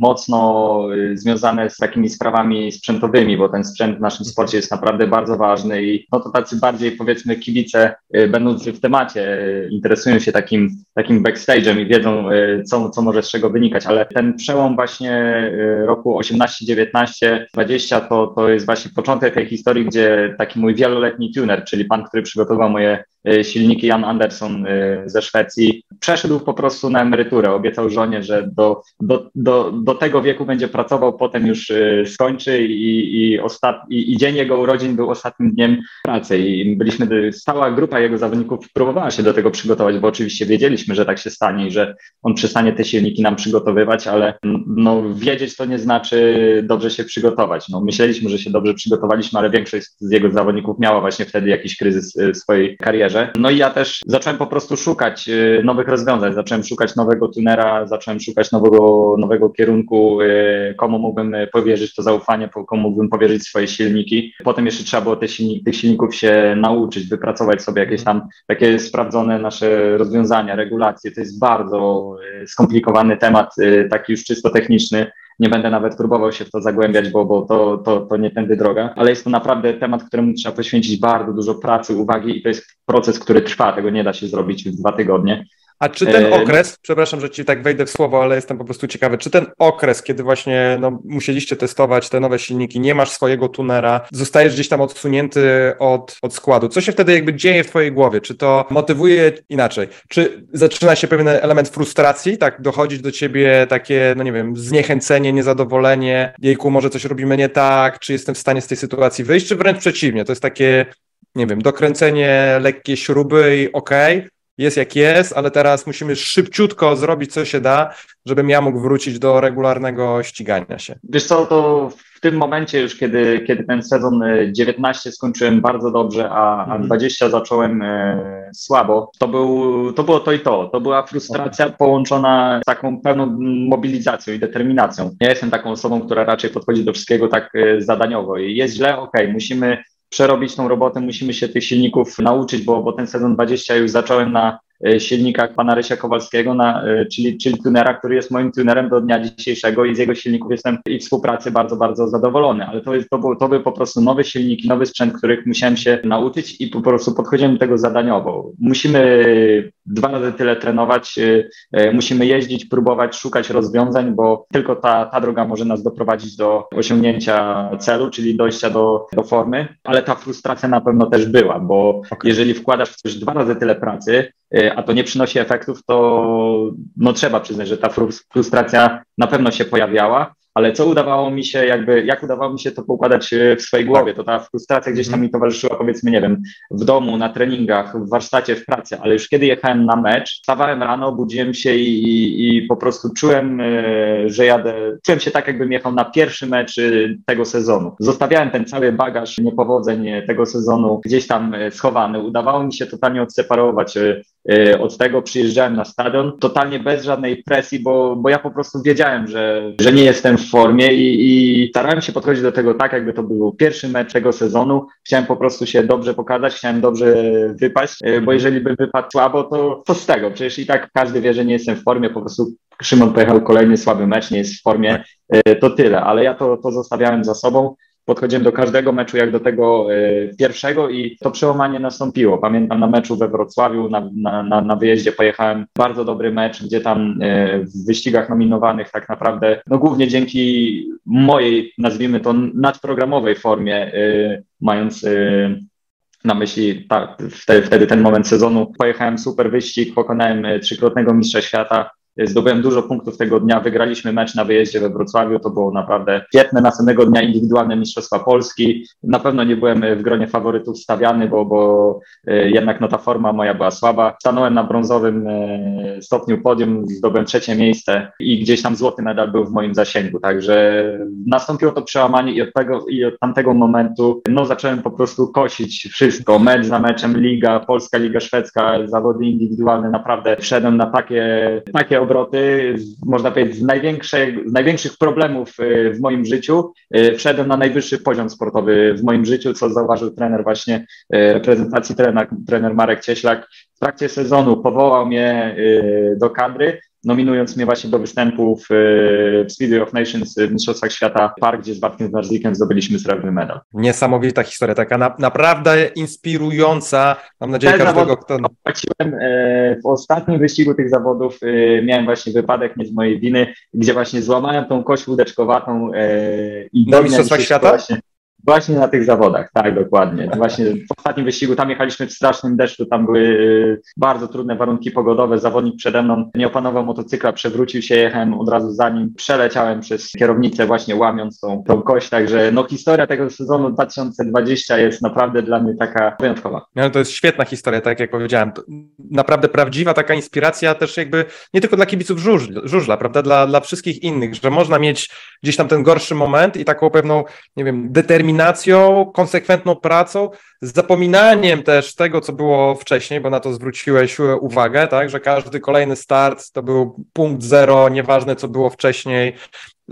S2: mocno związane z takimi sprawami sprzętowymi, bo ten sprzęt w naszym sporcie jest naprawdę bardzo ważny i no to tacy bardziej powiedzmy kibice będąc w temacie interesują się takim, takim backstage'em i wiedzą, e, co, co może z czego wynikać, ale ten przełom właśnie e, roku 18, 19, 20 to, to jest właśnie początek tej historii, gdzie taki mój wieloletni tuner, czyli pan, który przygotował moje e, silniki, Jan Anderson ze Szwecji, przeszedł po prostu na emeryturę. Obiecał żonie, że do, do, do, do tego wieku będzie pracował, potem już skończy i, i, ostat, i, i dzień jego urodzin był ostatnim dniem pracy. I byliśmy, stała grupa jego zawodników próbowała się do tego przygotować, bo oczywiście wiedzieliśmy, że tak się stanie i że on przestanie te silniki nam przygotowywać, ale no, wiedzieć to nie znaczy dobrze się przygotować. No, myśleliśmy, że się dobrze przygotowaliśmy, ale większość z jego zawodników miała właśnie wtedy jakiś kryzys y, w swojej karierze. No i ja też zacząłem po prostu szukać y, nowych rozwiązań, zacząłem szukać nowego tunera, zacząłem szukać nowego, nowego kierunku, y, komu mógłbym powierzyć to zaufanie, komu mógłbym powierzyć swoje silniki. Potem jeszcze trzeba było te silniki, tych silników się nauczyć, wypracować sobie jakieś tam takie sprawdzone nasze rozwiązania, regulacje. To jest bardzo skomplikowany temat, e, taki już czysto techniczny. Nie będę nawet próbował się w to zagłębiać, bo, bo to, to, to nie tędy droga, ale jest to naprawdę temat, któremu trzeba poświęcić bardzo dużo pracy, uwagi i to jest proces, który trwa. Tego nie da się zrobić w dwa tygodnie.
S1: A czy ten okres, przepraszam, że ci tak wejdę w słowo, ale jestem po prostu ciekawy, czy ten okres, kiedy właśnie no, musieliście testować te nowe silniki, nie masz swojego tunera, zostajesz gdzieś tam odsunięty od, od składu, co się wtedy jakby dzieje w twojej głowie? Czy to motywuje inaczej? Czy zaczyna się pewien element frustracji, tak, dochodzić do ciebie takie, no nie wiem, zniechęcenie, niezadowolenie, jejku, może coś robimy nie tak, czy jestem w stanie z tej sytuacji wyjść, czy wręcz przeciwnie, to jest takie, nie wiem, dokręcenie lekkie śruby i okej, okay, jest jak jest, ale teraz musimy szybciutko zrobić, co się da, żebym ja mógł wrócić do regularnego ścigania się.
S2: Wiesz co, to w tym momencie już, kiedy, kiedy ten sezon 19 e, skończyłem bardzo dobrze, a, a 20 mhm. zacząłem e, słabo, to, był, to było to i to. To była frustracja połączona z taką pełną mobilizacją i determinacją. Ja jestem taką osobą, która raczej podchodzi do wszystkiego tak e, zadaniowo i jest źle, ok, musimy przerobić tą robotę, musimy się tych silników nauczyć, bo, bo ten sezon 20 już zacząłem na E, silnikach pana Rysia Kowalskiego, na, e, czyli, czyli tunera, który jest moim tunerem do dnia dzisiejszego i z jego silników jestem i współpracy bardzo, bardzo zadowolony. Ale to, jest, to, był, to był po prostu nowe silniki, nowy sprzęt, których musiałem się nauczyć i po prostu podchodziłem do tego zadaniowo. Musimy dwa razy tyle trenować, e, musimy jeździć, próbować, szukać rozwiązań, bo tylko ta, ta droga może nas doprowadzić do osiągnięcia celu, czyli dojścia do, do formy, ale ta frustracja na pewno też była, bo okay. jeżeli wkładasz w coś dwa razy tyle pracy, a to nie przynosi efektów, to no, trzeba przyznać, że ta frustracja na pewno się pojawiała, ale co udawało mi się, jakby, jak udawało mi się to poukładać e, w swojej głowie, to ta frustracja gdzieś tam mhm. mi towarzyszyła, powiedzmy, nie wiem, w domu, na treningach, w warsztacie, w pracy, ale już kiedy jechałem na mecz, wstawałem rano, budziłem się i, i, i po prostu czułem, e, że jadę, czułem się tak, jakbym jechał na pierwszy mecz e, tego sezonu. Zostawiałem ten cały bagaż niepowodzeń tego sezonu gdzieś tam schowany. Udawało mi się totalnie odseparować od tego, przyjeżdżałem na stadion totalnie bez żadnej presji, bo, bo ja po prostu wiedziałem, że, że nie jestem w formie i, i starałem się podchodzić do tego tak, jakby to był pierwszy mecz tego sezonu. Chciałem po prostu się dobrze pokazać, chciałem dobrze wypaść, e, bo jeżeli by wypadł słabo, to co z tego? Przecież i tak każdy wie, że nie jestem w formie, po prostu Szymon pojechał kolejny słaby mecz, nie jest w formie, e, to tyle, ale ja to, to zostawiałem za sobą podchodziłem do każdego meczu jak do tego e, pierwszego i to przełamanie nastąpiło. Pamiętam na meczu we Wrocławiu, na, na, na wyjeździe pojechałem bardzo dobry mecz, gdzie tam e, w wyścigach nominowanych tak naprawdę, no głównie dzięki mojej, nazwijmy to nadprogramowej formie, e, mając na myśli wtedy, wtedy ten moment sezonu. Pojechałem super wyścig, pokonałem trzykrotnego mistrza świata, zdobyłem dużo punktów tego dnia, wygraliśmy mecz na wyjeździe we Wrocławiu, to było naprawdę świetne. Następnego dnia indywidualne Mistrzostwa Polski. Na pewno nie byłem w gronie faworytów stawiany, bo, bo jednak no, ta forma moja była słaba. Stanąłem na brązowym stopniu podium, zdobyłem trzecie miejsce i gdzieś tam złoty medal był w moim zasięgu, także nastąpiło to przełamanie i od tego i od tamtego momentu no zacząłem po prostu kosić wszystko, mecz za meczem, liga, polska liga szwedzka, zawody indywidualne, naprawdę wszedłem na takie, takie obroty, można powiedzieć z, z największych problemów y, w moim życiu, y, wszedłem na najwyższy poziom sportowy w moim życiu, co zauważył trener właśnie y, reprezentacji, trener, trener Marek Cieślak, w trakcie sezonu powołał mnie do kadry, nominując mnie właśnie do występu w, w Speedway of Nations w Mistrzostwach Świata Park, gdzie z Bartkiem Zdarzykiem zdobyliśmy srebrny medal.
S1: Niesamowita historia, taka na, naprawdę inspirująca. Mam nadzieję, Te każdego, kto...
S2: Płaciłem, e, w ostatnim wyścigu tych zawodów miałem właśnie wypadek, nie z mojej winy, gdzie właśnie złamałem tą kość łódeczkowatą
S1: i na Mistrzostwach Świata? Właśnie,
S2: Właśnie na tych zawodach, tak, dokładnie. Właśnie w ostatnim wyścigu tam jechaliśmy w strasznym deszczu, tam były y, bardzo trudne warunki pogodowe. Zawodnik przede mną nie opanował motocykla, przewrócił się, jechałem od razu za nim, przeleciałem przez kierownicę, właśnie łamiąc tą, tą kość. Także no, historia tego sezonu 2020 jest naprawdę dla mnie taka wyjątkowa.
S1: No, to jest świetna historia, tak jak powiedziałem. Naprawdę prawdziwa taka inspiracja też jakby nie tylko dla kibiców żużla, żużla prawda, dla, dla wszystkich innych, że można mieć gdzieś tam ten gorszy moment i taką pewną, nie wiem, determinację determinacją, konsekwentną pracą, z zapominaniem też tego, co było wcześniej, bo na to zwróciłeś uwagę, tak, że każdy kolejny start to był punkt zero, nieważne co było wcześniej,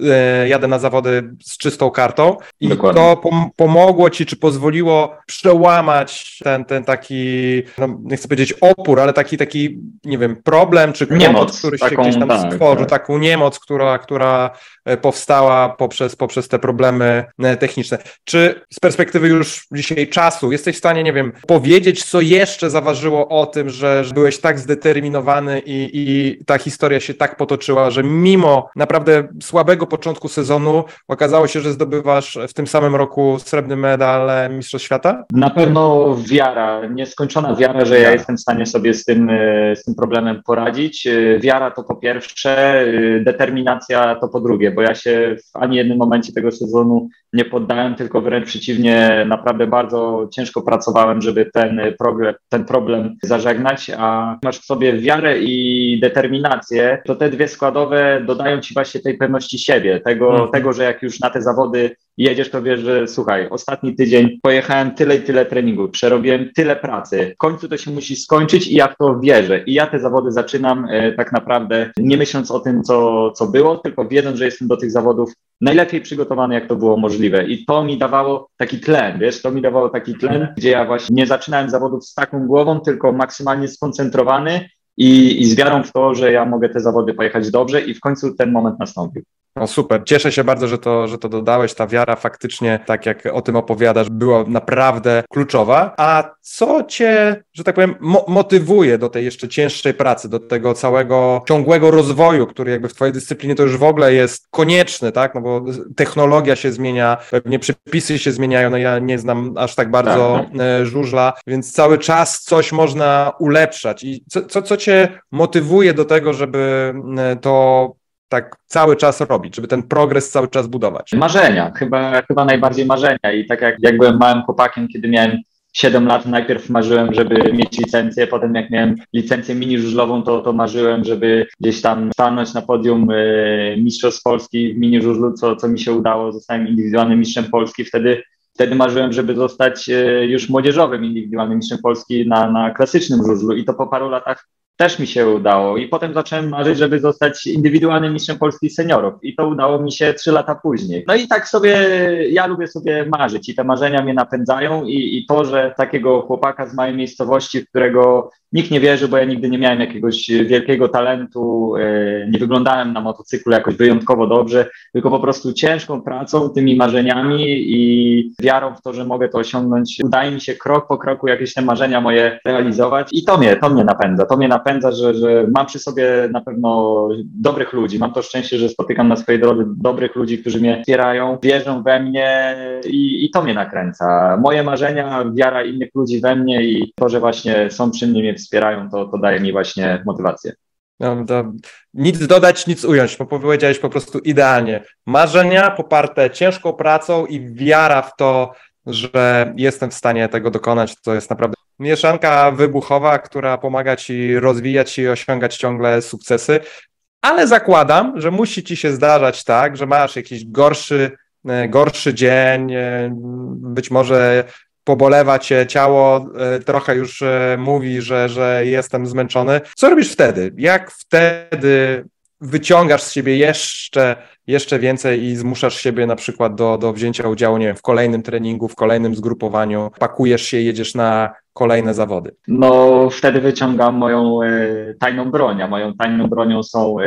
S1: E, jadę na zawody z czystą kartą i Dokładnie. to pom pomogło ci, czy pozwoliło przełamać ten, ten taki, no, nie chcę powiedzieć opór, ale taki, taki, nie wiem, problem, czy
S2: niemoc,
S1: który się gdzieś tam tak, stworzył, tak. taką niemoc, która, która e, powstała poprzez, poprzez te problemy e, techniczne. Czy z perspektywy już dzisiaj czasu jesteś w stanie, nie wiem, powiedzieć, co jeszcze zaważyło o tym, że, byłeś tak zdeterminowany i, i ta historia się tak potoczyła, że mimo naprawdę słabego początku sezonu okazało się, że zdobywasz w tym samym roku srebrny medal Mistrzostw Świata?
S2: Na pewno wiara, nieskończona wiara, że ja jestem w stanie sobie z tym, e, z tym problemem poradzić. E, wiara to po pierwsze, e, determinacja to po drugie, bo ja się w ani jednym momencie tego sezonu nie poddałem, tylko wręcz przeciwnie, naprawdę bardzo ciężko pracowałem, żeby ten problem, ten problem zażegnać, a masz w sobie wiarę i determinację, to te dwie składowe dodają ci właśnie tej pewności siebie tego, mhm. tego, że jak już na te zawody jedziesz, to wiesz, że słuchaj, ostatni tydzień pojechałem tyle i tyle treningu, przerobiłem tyle pracy, w końcu to się musi skończyć i ja w to wierzę. I ja te zawody zaczynam e, tak naprawdę nie myśląc o tym, co, co było, tylko wiedząc, że jestem do tych zawodów najlepiej przygotowany, jak to było możliwe. I to mi dawało taki tlen, wiesz, to mi dawało taki tlen, gdzie ja właśnie nie zaczynałem zawodów z taką głową, tylko maksymalnie skoncentrowany i, i z wiarą w to, że ja mogę te zawody pojechać dobrze i w końcu ten moment nastąpił.
S1: No super, cieszę się bardzo, że to, że to dodałeś. Ta wiara faktycznie, tak jak o tym opowiadasz, była naprawdę kluczowa. A co cię, że tak powiem, mo motywuje do tej jeszcze cięższej pracy, do tego całego ciągłego rozwoju, który jakby w twojej dyscyplinie to już w ogóle jest konieczny, tak? No bo technologia się zmienia, pewnie przepisy się zmieniają, no ja nie znam aż tak bardzo tak. E, żużla, więc cały czas coś można ulepszać. I co, co, co cię motywuje do tego, żeby e, to tak cały czas robić, żeby ten progres cały czas budować?
S2: Marzenia, chyba, chyba najbardziej marzenia. I tak jak, jak byłem małym chłopakiem, kiedy miałem 7 lat, najpierw marzyłem, żeby mieć licencję, potem jak miałem licencję mini żużlową, to, to marzyłem, żeby gdzieś tam stanąć na podium y, Mistrzostw Polski w mini żużlu, co, co mi się udało, zostałem indywidualnym mistrzem Polski, wtedy Wtedy marzyłem, żeby zostać e, już młodzieżowym indywidualnym mistrzem Polski na, na klasycznym żużlu. I to po paru latach też mi się udało. I potem zacząłem marzyć, żeby zostać indywidualnym mistrzem Polski seniorów. I to udało mi się trzy lata później. No i tak sobie, ja lubię sobie marzyć i te marzenia mnie napędzają i, i to, że takiego chłopaka z małej miejscowości, w którego nikt nie wierzy, bo ja nigdy nie miałem jakiegoś wielkiego talentu, e, nie wyglądałem na motocyklu jakoś wyjątkowo dobrze, tylko po prostu ciężką pracą, tymi marzeniami i wiarą w to, że mogę to osiągnąć. Udaje mi się krok po kroku jakieś te marzenia moje realizować i to mnie, to mnie napędza. To mnie napędza, że, że mam przy sobie na pewno dobrych ludzi. Mam to szczęście, że spotykam na swojej drodze dobrych ludzi, którzy mnie wspierają, wierzą we mnie i, i to mnie nakręca. Moje marzenia, wiara innych ludzi we mnie i to, że właśnie są przy mnie, mnie wspierają, to, to daje mi właśnie motywację.
S1: No, nic dodać, nic ująć, bo powiedziałeś po prostu idealnie. Marzenia poparte ciężką pracą i wiara w to, że jestem w stanie tego dokonać, to jest naprawdę mieszanka wybuchowa, która pomaga ci rozwijać i osiągać ciągle sukcesy. Ale zakładam, że musi ci się zdarzać tak, że masz jakiś gorszy, e, gorszy dzień, e, być może pobolewa cię ciało, e, trochę już mówi, że, że jestem zmęczony. Co robisz wtedy? Jak wtedy wyciągasz z siebie jeszcze, jeszcze więcej i zmuszasz siebie na przykład do, do wzięcia udziału, nie wiem, w kolejnym treningu, w kolejnym zgrupowaniu, pakujesz się, jedziesz na kolejne zawody?
S2: No, wtedy wyciągam moją e, tajną broń, a moją tajną bronią są e,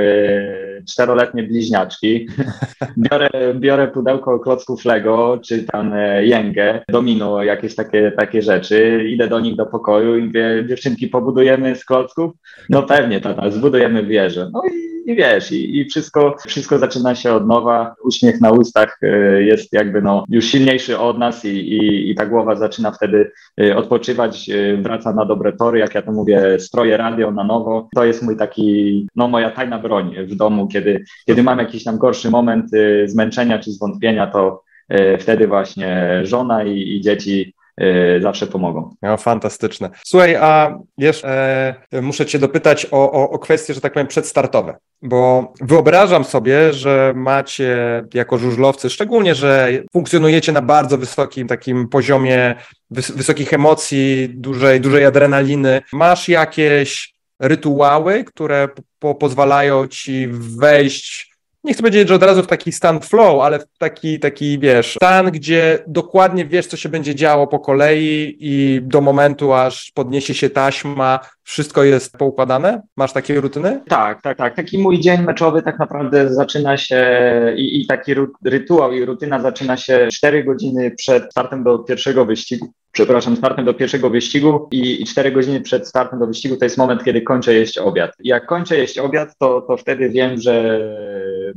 S2: czteroletnie bliźniaczki. biorę, biorę pudełko klocków Lego, czy tam e, jęgę, domino, jakieś takie, takie rzeczy. Idę do nich do pokoju i mówię, dziewczynki, pobudujemy z klocków? No pewnie, tata, zbudujemy wieżę. No i, i wiesz, i, i wszystko, wszystko zaczyna się od nowa. Uśmiech na ustach jest jakby no, już silniejszy od nas i, i, i ta głowa zaczyna wtedy odpoczywać Y, wraca na dobre tory, jak ja to mówię, stroję radio na nowo. To jest mój taki, no moja tajna broń w domu, kiedy, kiedy mam jakiś tam gorszy moment y, zmęczenia czy zwątpienia, to y, wtedy właśnie żona i, i dzieci zawsze pomogą.
S1: No, fantastyczne. Słuchaj, a jeszcze e, muszę Cię dopytać o, o, o kwestie, że tak powiem, przedstartowe, bo wyobrażam sobie, że macie jako żużlowcy, szczególnie, że funkcjonujecie na bardzo wysokim takim poziomie wys wysokich emocji, dużej, dużej adrenaliny. Masz jakieś rytuały, które po pozwalają ci wejść nie chcę powiedzieć, że od razu w taki stan flow, ale w taki, taki, wiesz, stan, gdzie dokładnie wiesz, co się będzie działo po kolei i do momentu, aż podniesie się taśma, wszystko jest poukładane? Masz takie rutyny?
S2: Tak, tak, tak. Taki mój dzień meczowy tak naprawdę zaczyna się i, i taki rytuał i rutyna zaczyna się 4 godziny przed startem do pierwszego wyścigu przepraszam, startem do pierwszego wyścigu i, i 4 godziny przed startem do wyścigu to jest moment, kiedy kończę jeść obiad. Jak kończę jeść obiad, to, to wtedy wiem, że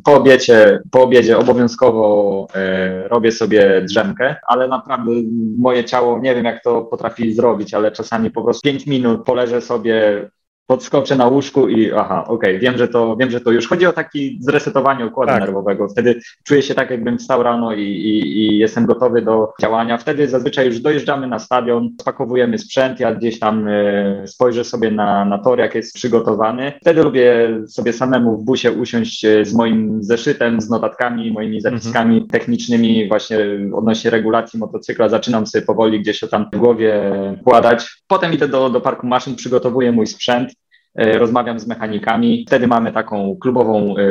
S2: po obiedzie, po obiedzie obowiązkowo e, robię sobie drzemkę, ale naprawdę moje ciało, nie wiem jak to potrafi zrobić, ale czasami po prostu 5 minut poleżę sobie podskoczę na łóżku i aha, okej, okay, wiem, że to wiem, że to już chodzi o taki zresetowanie układu tak. nerwowego. Wtedy czuję się tak, jakbym wstał rano i, i, i, jestem gotowy do działania. Wtedy zazwyczaj już dojeżdżamy na stadion, spakowujemy sprzęt, ja gdzieś tam y, spojrzę sobie na, na tor, jak jest przygotowany. Wtedy lubię sobie samemu w busie usiąść e, z moim zeszytem, z notatkami, moimi zapiskami mhm. technicznymi właśnie odnośnie regulacji motocykla. Zaczynam sobie powoli gdzieś to tam w głowie układać. Potem idę do, do parku maszyn, przygotowuję mój sprzęt. E, rozmawiam z mechanikami. Wtedy mamy taką klubową, e,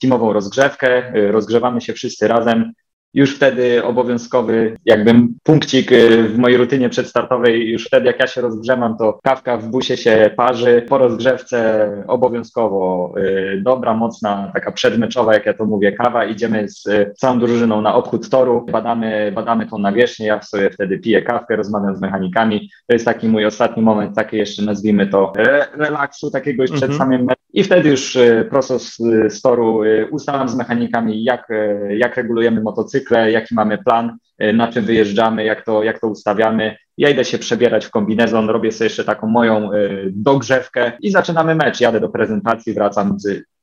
S2: teamową rozgrzewkę, e, rozgrzewamy się wszyscy razem już wtedy obowiązkowy jakby punkcik y, w mojej rutynie przedstartowej, już wtedy jak ja się rozgrzewam, to kawka w busie się parzy, po rozgrzewce obowiązkowo y, dobra, mocna, taka przedmeczowa, jak ja to mówię, kawa, idziemy z całą drużyną na obchód toru, badamy, badamy tą nawierzchnię, ja sobie wtedy piję kawkę, rozmawiam z mechanikami, to jest taki mój ostatni moment, taki jeszcze nazwijmy to relaksu, takiego już przed mhm. samym meczem i wtedy już y, prosto z, z toru ustalam z mechanikami, jak, jak regulujemy motocykl, cykle, jaki mamy plan, y, na czym wyjeżdżamy, jak to, jak to ustawiamy. Ja idę się przebierać w kombinezon, robię sobie jeszcze taką moją y, dogrzewkę i zaczynamy mecz. Jadę do prezentacji, wracam,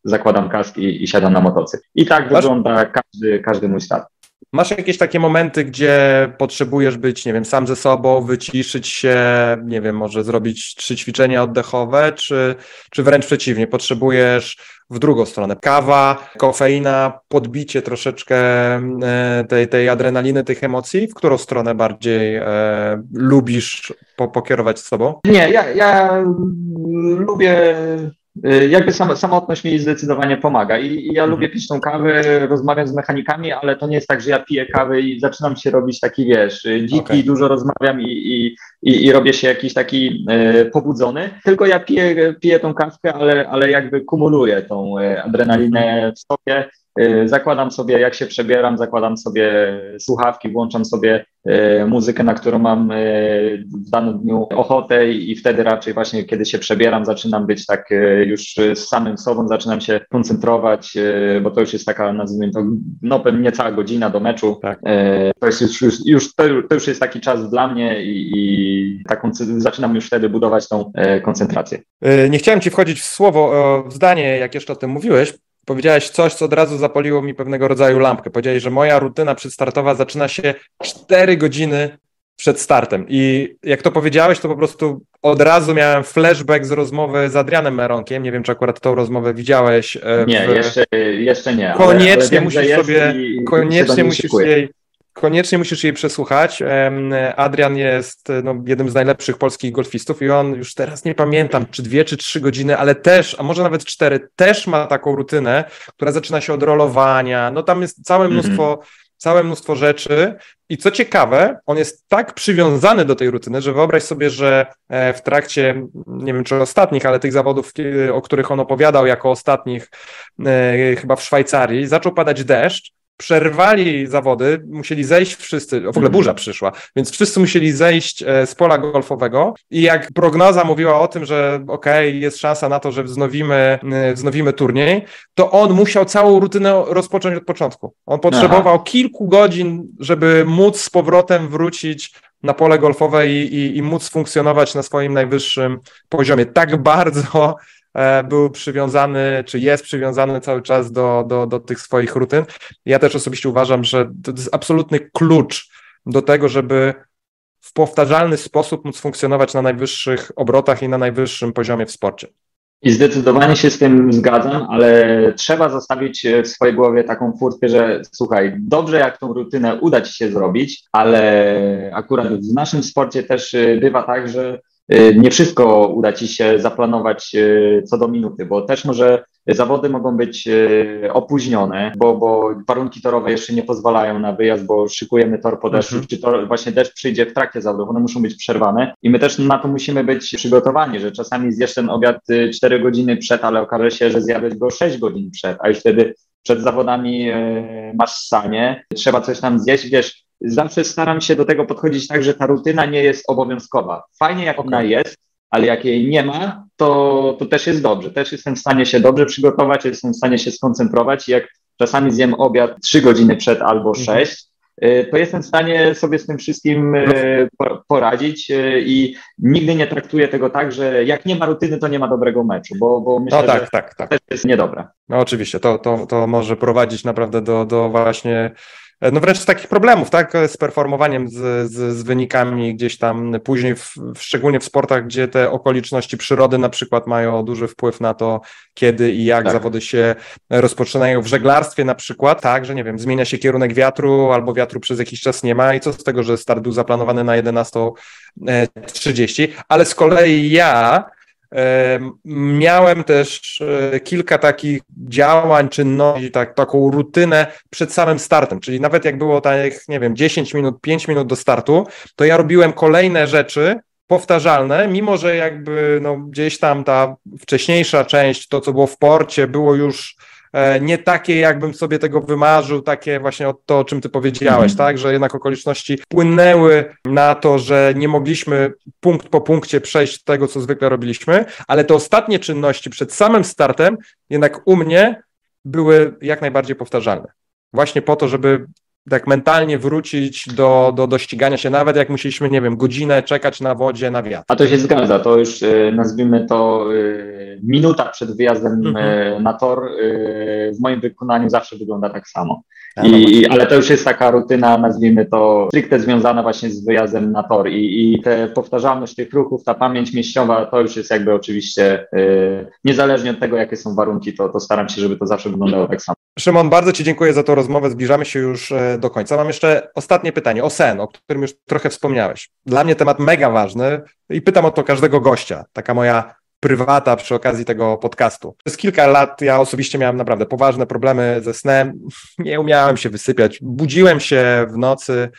S2: zakładam kask i, i siadam na motocykl. I tak Masz... wygląda każdy, każdy mój start.
S1: Masz jakieś takie momenty, gdzie potrzebujesz być, nie wiem, sam ze sobą, wyciszyć się, nie wiem, może zrobić trzy ćwiczenia oddechowe, czy, czy wręcz przeciwnie, potrzebujesz w drugą stronę. Kawa, kofeina, podbicie troszeczkę e, tej, tej adrenaliny, tych emocji. W którą stronę bardziej e, lubisz po, pokierować z sobą?
S2: Nie, ja, ja lubię jakby sam, samotność mi zdecydowanie pomaga. I, i ja mhm. lubię pić tą kawę, rozmawiam z mechanikami, ale to nie jest tak, że ja piję kawę i zaczynam się robić taki, wiesz, y, dziki, okay. dużo rozmawiam i, i, i, i, robię się jakiś taki e, pobudzony. Tylko ja piję, piję tą kawkę, ale, ale jakby kumuluję tą adrenalinę w sobie y, zakładam sobie, jak się przebieram, zakładam sobie słuchawki, włączam sobie y, muzykę, na którą mam y, w danym dniu ochotę i wtedy raczej właśnie, kiedy się przebieram, zaczynam być tak już z samym sobą, zaczynam się koncentrować, bo to już jest taka, nazwijmy to, no pewnie niecała godzina do meczu. Tak. To jest już, już, już to, to, już jest taki czas dla mnie i, i taką, zaczynam już wtedy budować tą koncentrację.
S1: Nie chciałem Ci wchodzić w słowo, w zdanie, jak jeszcze o tym mówiłeś, powiedziałeś coś, co od razu zapoliło mi pewnego rodzaju lampkę. Powiedziałeś, że moja rutyna przedstartowa zaczyna się 4 godziny przed startem. I jak to powiedziałeś, to po prostu od razu miałem flashback z rozmowy z Adrianem Meronkiem. Nie wiem, czy akurat tą rozmowę widziałeś.
S2: E, w... Nie, jeszcze, jeszcze nie.
S1: Koniecznie ale, ale wiem, musisz sobie, koniecznie musisz jej koniecznie musisz jej przesłuchać. Adrian jest no, jednym z najlepszych polskich golfistów i on już teraz nie pamiętam, czy dwie, czy trzy godziny, ale też, a może nawet cztery, też ma taką rutynę, która zaczyna się od rolowania. No tam jest całe mhm. mnóstwo. Mm -hmm całe mnóstwo rzeczy. I co ciekawe, on jest tak przywiązany do tej rutyny, że wyobraź sobie, że e, w trakcie, nie wiem czy ostatnich, ale tych zawodów, o których on opowiadał jako ostatnich, e, chyba w Szwajcarii, zaczął padać deszcz przerwali zawody, musieli zejść wszyscy, w ogóle burza przyszła, więc wszyscy musieli zejść e, z pola golfowego i jak prognoza mówiła o tym, że okej, okay, jest szansa na to, że wznowimy, e, wznowimy turniej, to on musiał całą rutynę rozpocząć od początku. On potrzebował Aha. kilku godzin, żeby móc z powrotem wrócić na pole golfowe i, i, i móc funkcjonować na swoim najwyższym poziomie. Tak bardzo był przywiązany, czy jest przywiązany cały czas do, do, do tych swoich rutyn. Ja też osobiście uważam, że to jest absolutny klucz do tego, żeby w powtarzalny sposób móc funkcjonować na najwyższych obrotach i na najwyższym poziomie w sporcie.
S2: I zdecydowanie się z tym zgadzam, ale trzeba zostawić w swojej głowie taką furtkę, że słuchaj, dobrze jak tą rutynę uda ci się zrobić, ale akurat w naszym sporcie też bywa tak, że nie wszystko uda ci się zaplanować y, co do minuty, bo też może zawody mogą być y, opóźnione, bo, bo warunki torowe jeszcze nie pozwalają na wyjazd, bo szykujemy tor po deszczu, mhm. czy to właśnie deszcz przyjdzie w trakcie zawodów, one muszą być przerwane i my też na to musimy być przygotowani, że czasami zjesz ten obiad 4 godziny przed, ale okaże się, że zjadłeś go 6 godzin przed, a już wtedy przed zawodami masz sanie, trzeba coś tam zjeść, wiesz, zawsze staram się do tego podchodzić tak, że ta rutyna nie jest obowiązkowa. Fajnie, jak okay. ona jest, ale jak jej nie ma, to, to też jest dobrze. Też jestem w stanie się dobrze przygotować, jestem w stanie się skoncentrować. I jak czasami zjem obiad trzy godziny przed albo mhm. sześć, y, to jestem w stanie sobie z tym wszystkim y, poradzić y, i nigdy nie traktuję tego tak, że jak nie ma rutyny, to nie ma dobrego meczu, bo, bo myślę, no tak, że tak, tak. to też jest niedobre.
S1: No oczywiście, to, to, to może prowadzić naprawdę do, do właśnie no wręcz takich problemów, tak, z performowaniem, z, z, z wynikami gdzieś tam później, w, szczególnie w sportach, gdzie te okoliczności przyrody na przykład mają duży wpływ na to, kiedy i jak tak. zawody się rozpoczynają. W żeglarstwie na przykład, tak, że nie wiem, zmienia się kierunek wiatru albo wiatru przez jakiś czas nie ma i co z tego, że start był zaplanowany na 11.30, ale z kolei ja Miałem też e, kilka takich działań, czynności, tak, taką rutynę przed samym startem, czyli nawet jak było tak, nie wiem, 10 minut, 5 minut do startu, to ja robiłem kolejne rzeczy powtarzalne, mimo że jakby no, gdzieś tam ta wcześniejsza część, to co było w porcie, było już nie takie, jakbym sobie tego wymarzył, takie właśnie to, o czym ty powiedziałeś, tak, że jednak okoliczności płynęły na to, że nie mogliśmy punkt po punkcie przejść tego, co zwykle robiliśmy, ale te ostatnie czynności przed samym startem jednak u mnie były jak najbardziej powtarzalne. Właśnie po to, żeby tak mentalnie wrócić do, do, do ścigania się, nawet jak musieliśmy, nie wiem, godzinę czekać na wodzie, na wiatr.
S2: A to się zgadza, to już e, nazwijmy to e, minuta przed wyjazdem e, mhm. na tor w moim wykonaniu zawsze wygląda tak samo. I, ale to już jest taka rutyna, nazwijmy to stricte związana właśnie z wyjazdem na tor i, i te powtarzalność tych ruchów, ta pamięć mieściowa, to już jest jakby oczywiście niezależnie od tego, jakie są warunki, to, to staram się, żeby to zawsze wyglądało tak samo.
S1: Szymon, bardzo Ci dziękuję za tą rozmowę. Zbliżamy się już e, do końca. Mam jeszcze ostatnie pytanie o sen, o którym już trochę wspomniałeś. Dla mnie temat mega ważny i pytam o to każdego gościa. Taka moja prywata przy okazji tego podcastu. Przez kilka lat ja osobiście miałem naprawdę poważne problemy ze snem. Nie umiałem się wysypiać. Budziłem się w nocy.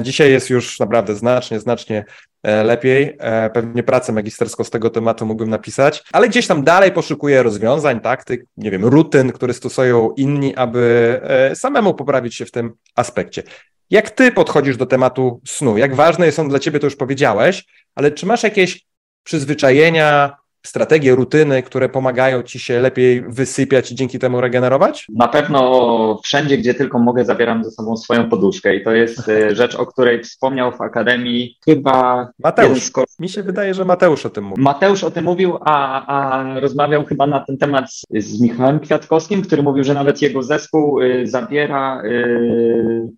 S1: Dzisiaj jest już naprawdę znacznie, znacznie lepiej. E, pewnie pracę magisterską z tego tematu mógłbym napisać, ale gdzieś tam dalej poszukuję rozwiązań, taktyk, nie wiem, rutyn, które stosują inni, aby e, samemu poprawić się w tym aspekcie. Jak ty podchodzisz do tematu snu? Jak ważne on dla ciebie, to już powiedziałeś, ale czy masz jakieś przyzwyczajenia, strategie, rutyny, które pomagają ci się lepiej wysypiać i dzięki temu regenerować?
S2: Na pewno wszędzie, gdzie tylko mogę, zabieram ze sobą swoją poduszkę i to jest e, rzecz, o której wspomniał w Akademii chyba
S1: Mateusz. Mi się wydaje, że Mateusz o tym mówił.
S2: Mateusz o tym mówił, a, a rozmawiał chyba na ten temat z, z Michałem Kwiatkowskim, który mówił, że nawet jego zespół y, zabiera y, y,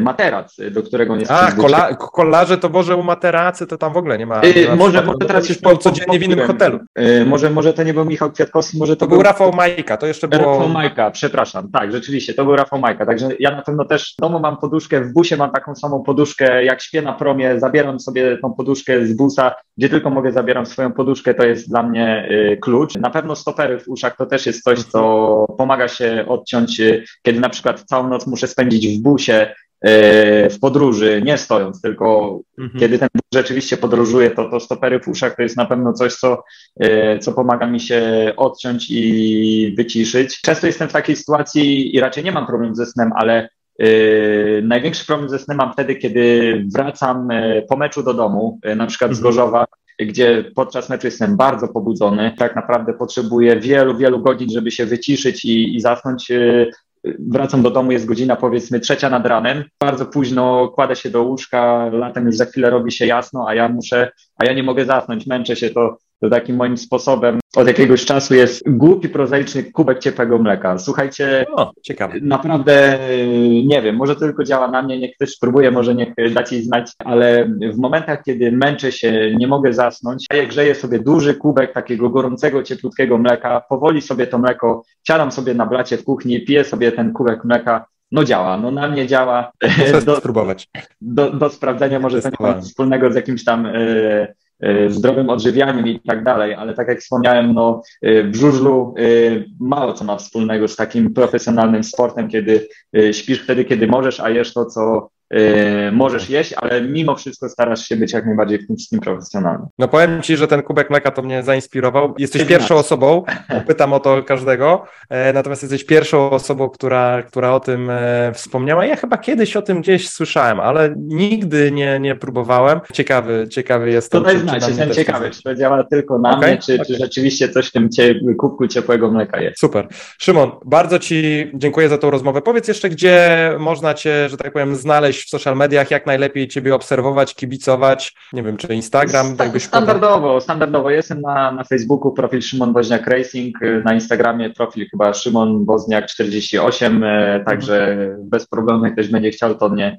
S2: materac, do którego nie
S1: A, kola, kolarze to może u materacy to tam w ogóle nie ma.
S2: Ma może, może teraz już
S1: po, codziennie w innym hotelu.
S2: może, może to nie był Michał Kwiatkowski, może to,
S1: to był Rafał Majka, to jeszcze było.
S2: Rafał Majka, przepraszam, tak, rzeczywiście, to był Rafał Majka. Także ja na pewno też w domu mam poduszkę, w busie mam taką samą poduszkę, jak śpię na promie, zabieram sobie tą poduszkę z busa, gdzie tylko mogę, zabieram swoją poduszkę, to jest dla mnie klucz. Na pewno stopery w uszach to też jest coś, co pomaga się odciąć, kiedy na przykład całą noc muszę spędzić w busie, w podróży, nie stojąc, tylko mhm. kiedy ten rzeczywiście podróżuje, to, to stopery w uszach to jest na pewno coś, co, co pomaga mi się odciąć i wyciszyć. Często jestem w takiej sytuacji i raczej nie mam problemu ze snem, ale Yy, największy problem ze snem mam wtedy, kiedy wracam po meczu do domu, na przykład z mhm. Gorzowa, gdzie podczas meczu jestem bardzo pobudzony. Tak naprawdę potrzebuję wielu, wielu godzin, żeby się wyciszyć i, i zasnąć. Wracam do domu, jest godzina powiedzmy trzecia nad ranem. Bardzo późno kładę się do łóżka, latem już za chwilę robi się jasno, a ja muszę, a ja nie mogę zasnąć, męczę się, to to takim moim sposobem od jakiegoś czasu jest głupi, prozaiczny kubek ciepłego mleka. Słuchajcie,
S1: o, ciekawe.
S2: naprawdę nie wiem, może tylko działa na mnie, niech ktoś spróbuje, może niech dacie znać, ale w momentach, kiedy męczę się, nie mogę zasnąć, a jak grzeję sobie duży kubek takiego gorącego, cieplutkiego mleka, powoli sobie to mleko, siadam sobie na blacie w kuchni, piję sobie ten kubek mleka, no działa, no na mnie działa.
S1: Do, spróbować.
S2: Do, do sprawdzenia może to nie ma wspólnego z jakimś tam y, Y, zdrowym odżywianiem i tak dalej, ale tak jak wspomniałem, no, w żużlu y, mało co ma wspólnego z takim profesjonalnym sportem, kiedy śpisz wtedy, kiedy możesz, a jesz to, co Yy, możesz jeść, ale mimo wszystko starasz się być jak najbardziej w tym wszystkim profesjonalnym.
S1: No powiem Ci, że ten kubek mleka to mnie zainspirował. Jesteś pierwszą osobą, pytam o to każdego, e, natomiast jesteś pierwszą osobą, która, która o tym e, wspomniała. Ja chyba kiedyś o tym gdzieś słyszałem, ale nigdy nie, nie próbowałem. Ciekawy, ciekawy jestem.
S2: To daj znać, jestem ciekawy, czy to działa tylko na okay? mnie, czy, okay. czy rzeczywiście coś w tym cie, kubku ciepłego mleka jest.
S1: Super. Szymon, bardzo Ci dziękuję za tą rozmowę. Powiedz jeszcze, gdzie można Cię, że tak powiem, znaleźć w social mediach, jak najlepiej Ciebie obserwować, kibicować? Nie wiem, czy Instagram?
S2: Sta standardowo, standardowo. Jestem na, na Facebooku, profil Szymon Woźniak Racing, na Instagramie profil chyba Szymon Woźniak 48, e, także bez problemu, jak ktoś będzie chciał, to mnie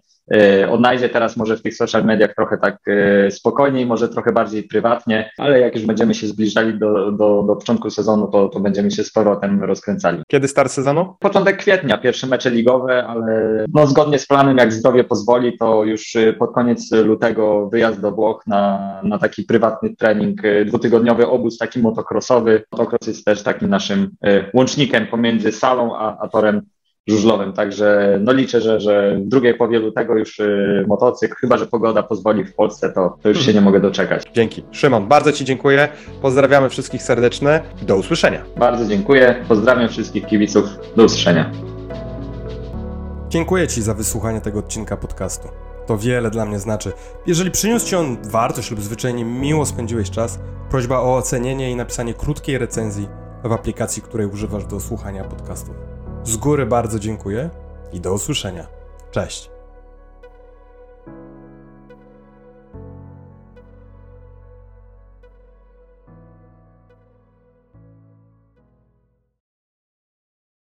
S2: odnajdzie teraz może w tych social mediach trochę tak e, spokojniej, może trochę bardziej prywatnie, ale jak już będziemy się zbliżali do, do, do początku sezonu, to, to będziemy się z powrotem rozkręcali.
S1: Kiedy start sezonu?
S2: Początek kwietnia, pierwsze mecze ligowe, ale no zgodnie z planem, jak zdrowie pozwoli, to już e, pod koniec lutego wyjazd do Włoch na, na taki prywatny trening, dwutygodniowy obóz taki motocrossowy. Motocross jest też takim naszym łącznikiem pomiędzy salą a, a torem żużlowym. Także no liczę, że, że w drugiej połowie lutego już y, motocykl, chyba że pogoda pozwoli w Polsce, to, to już się nie mogę doczekać.
S1: Dzięki. Szymon, bardzo Ci dziękuję. Pozdrawiamy wszystkich serdecznie. Do usłyszenia.
S2: Bardzo dziękuję. Pozdrawiam wszystkich kibiców. Do usłyszenia.
S1: Dziękuję Ci za wysłuchanie tego odcinka podcastu. To wiele dla mnie znaczy. Jeżeli przyniósł Ci on wartość lub zwyczajnie miło spędziłeś czas, prośba o ocenienie i napisanie krótkiej recenzji w aplikacji, której używasz do słuchania podcastu. Z góry bardzo dziękuję i do usłyszenia. Cześć.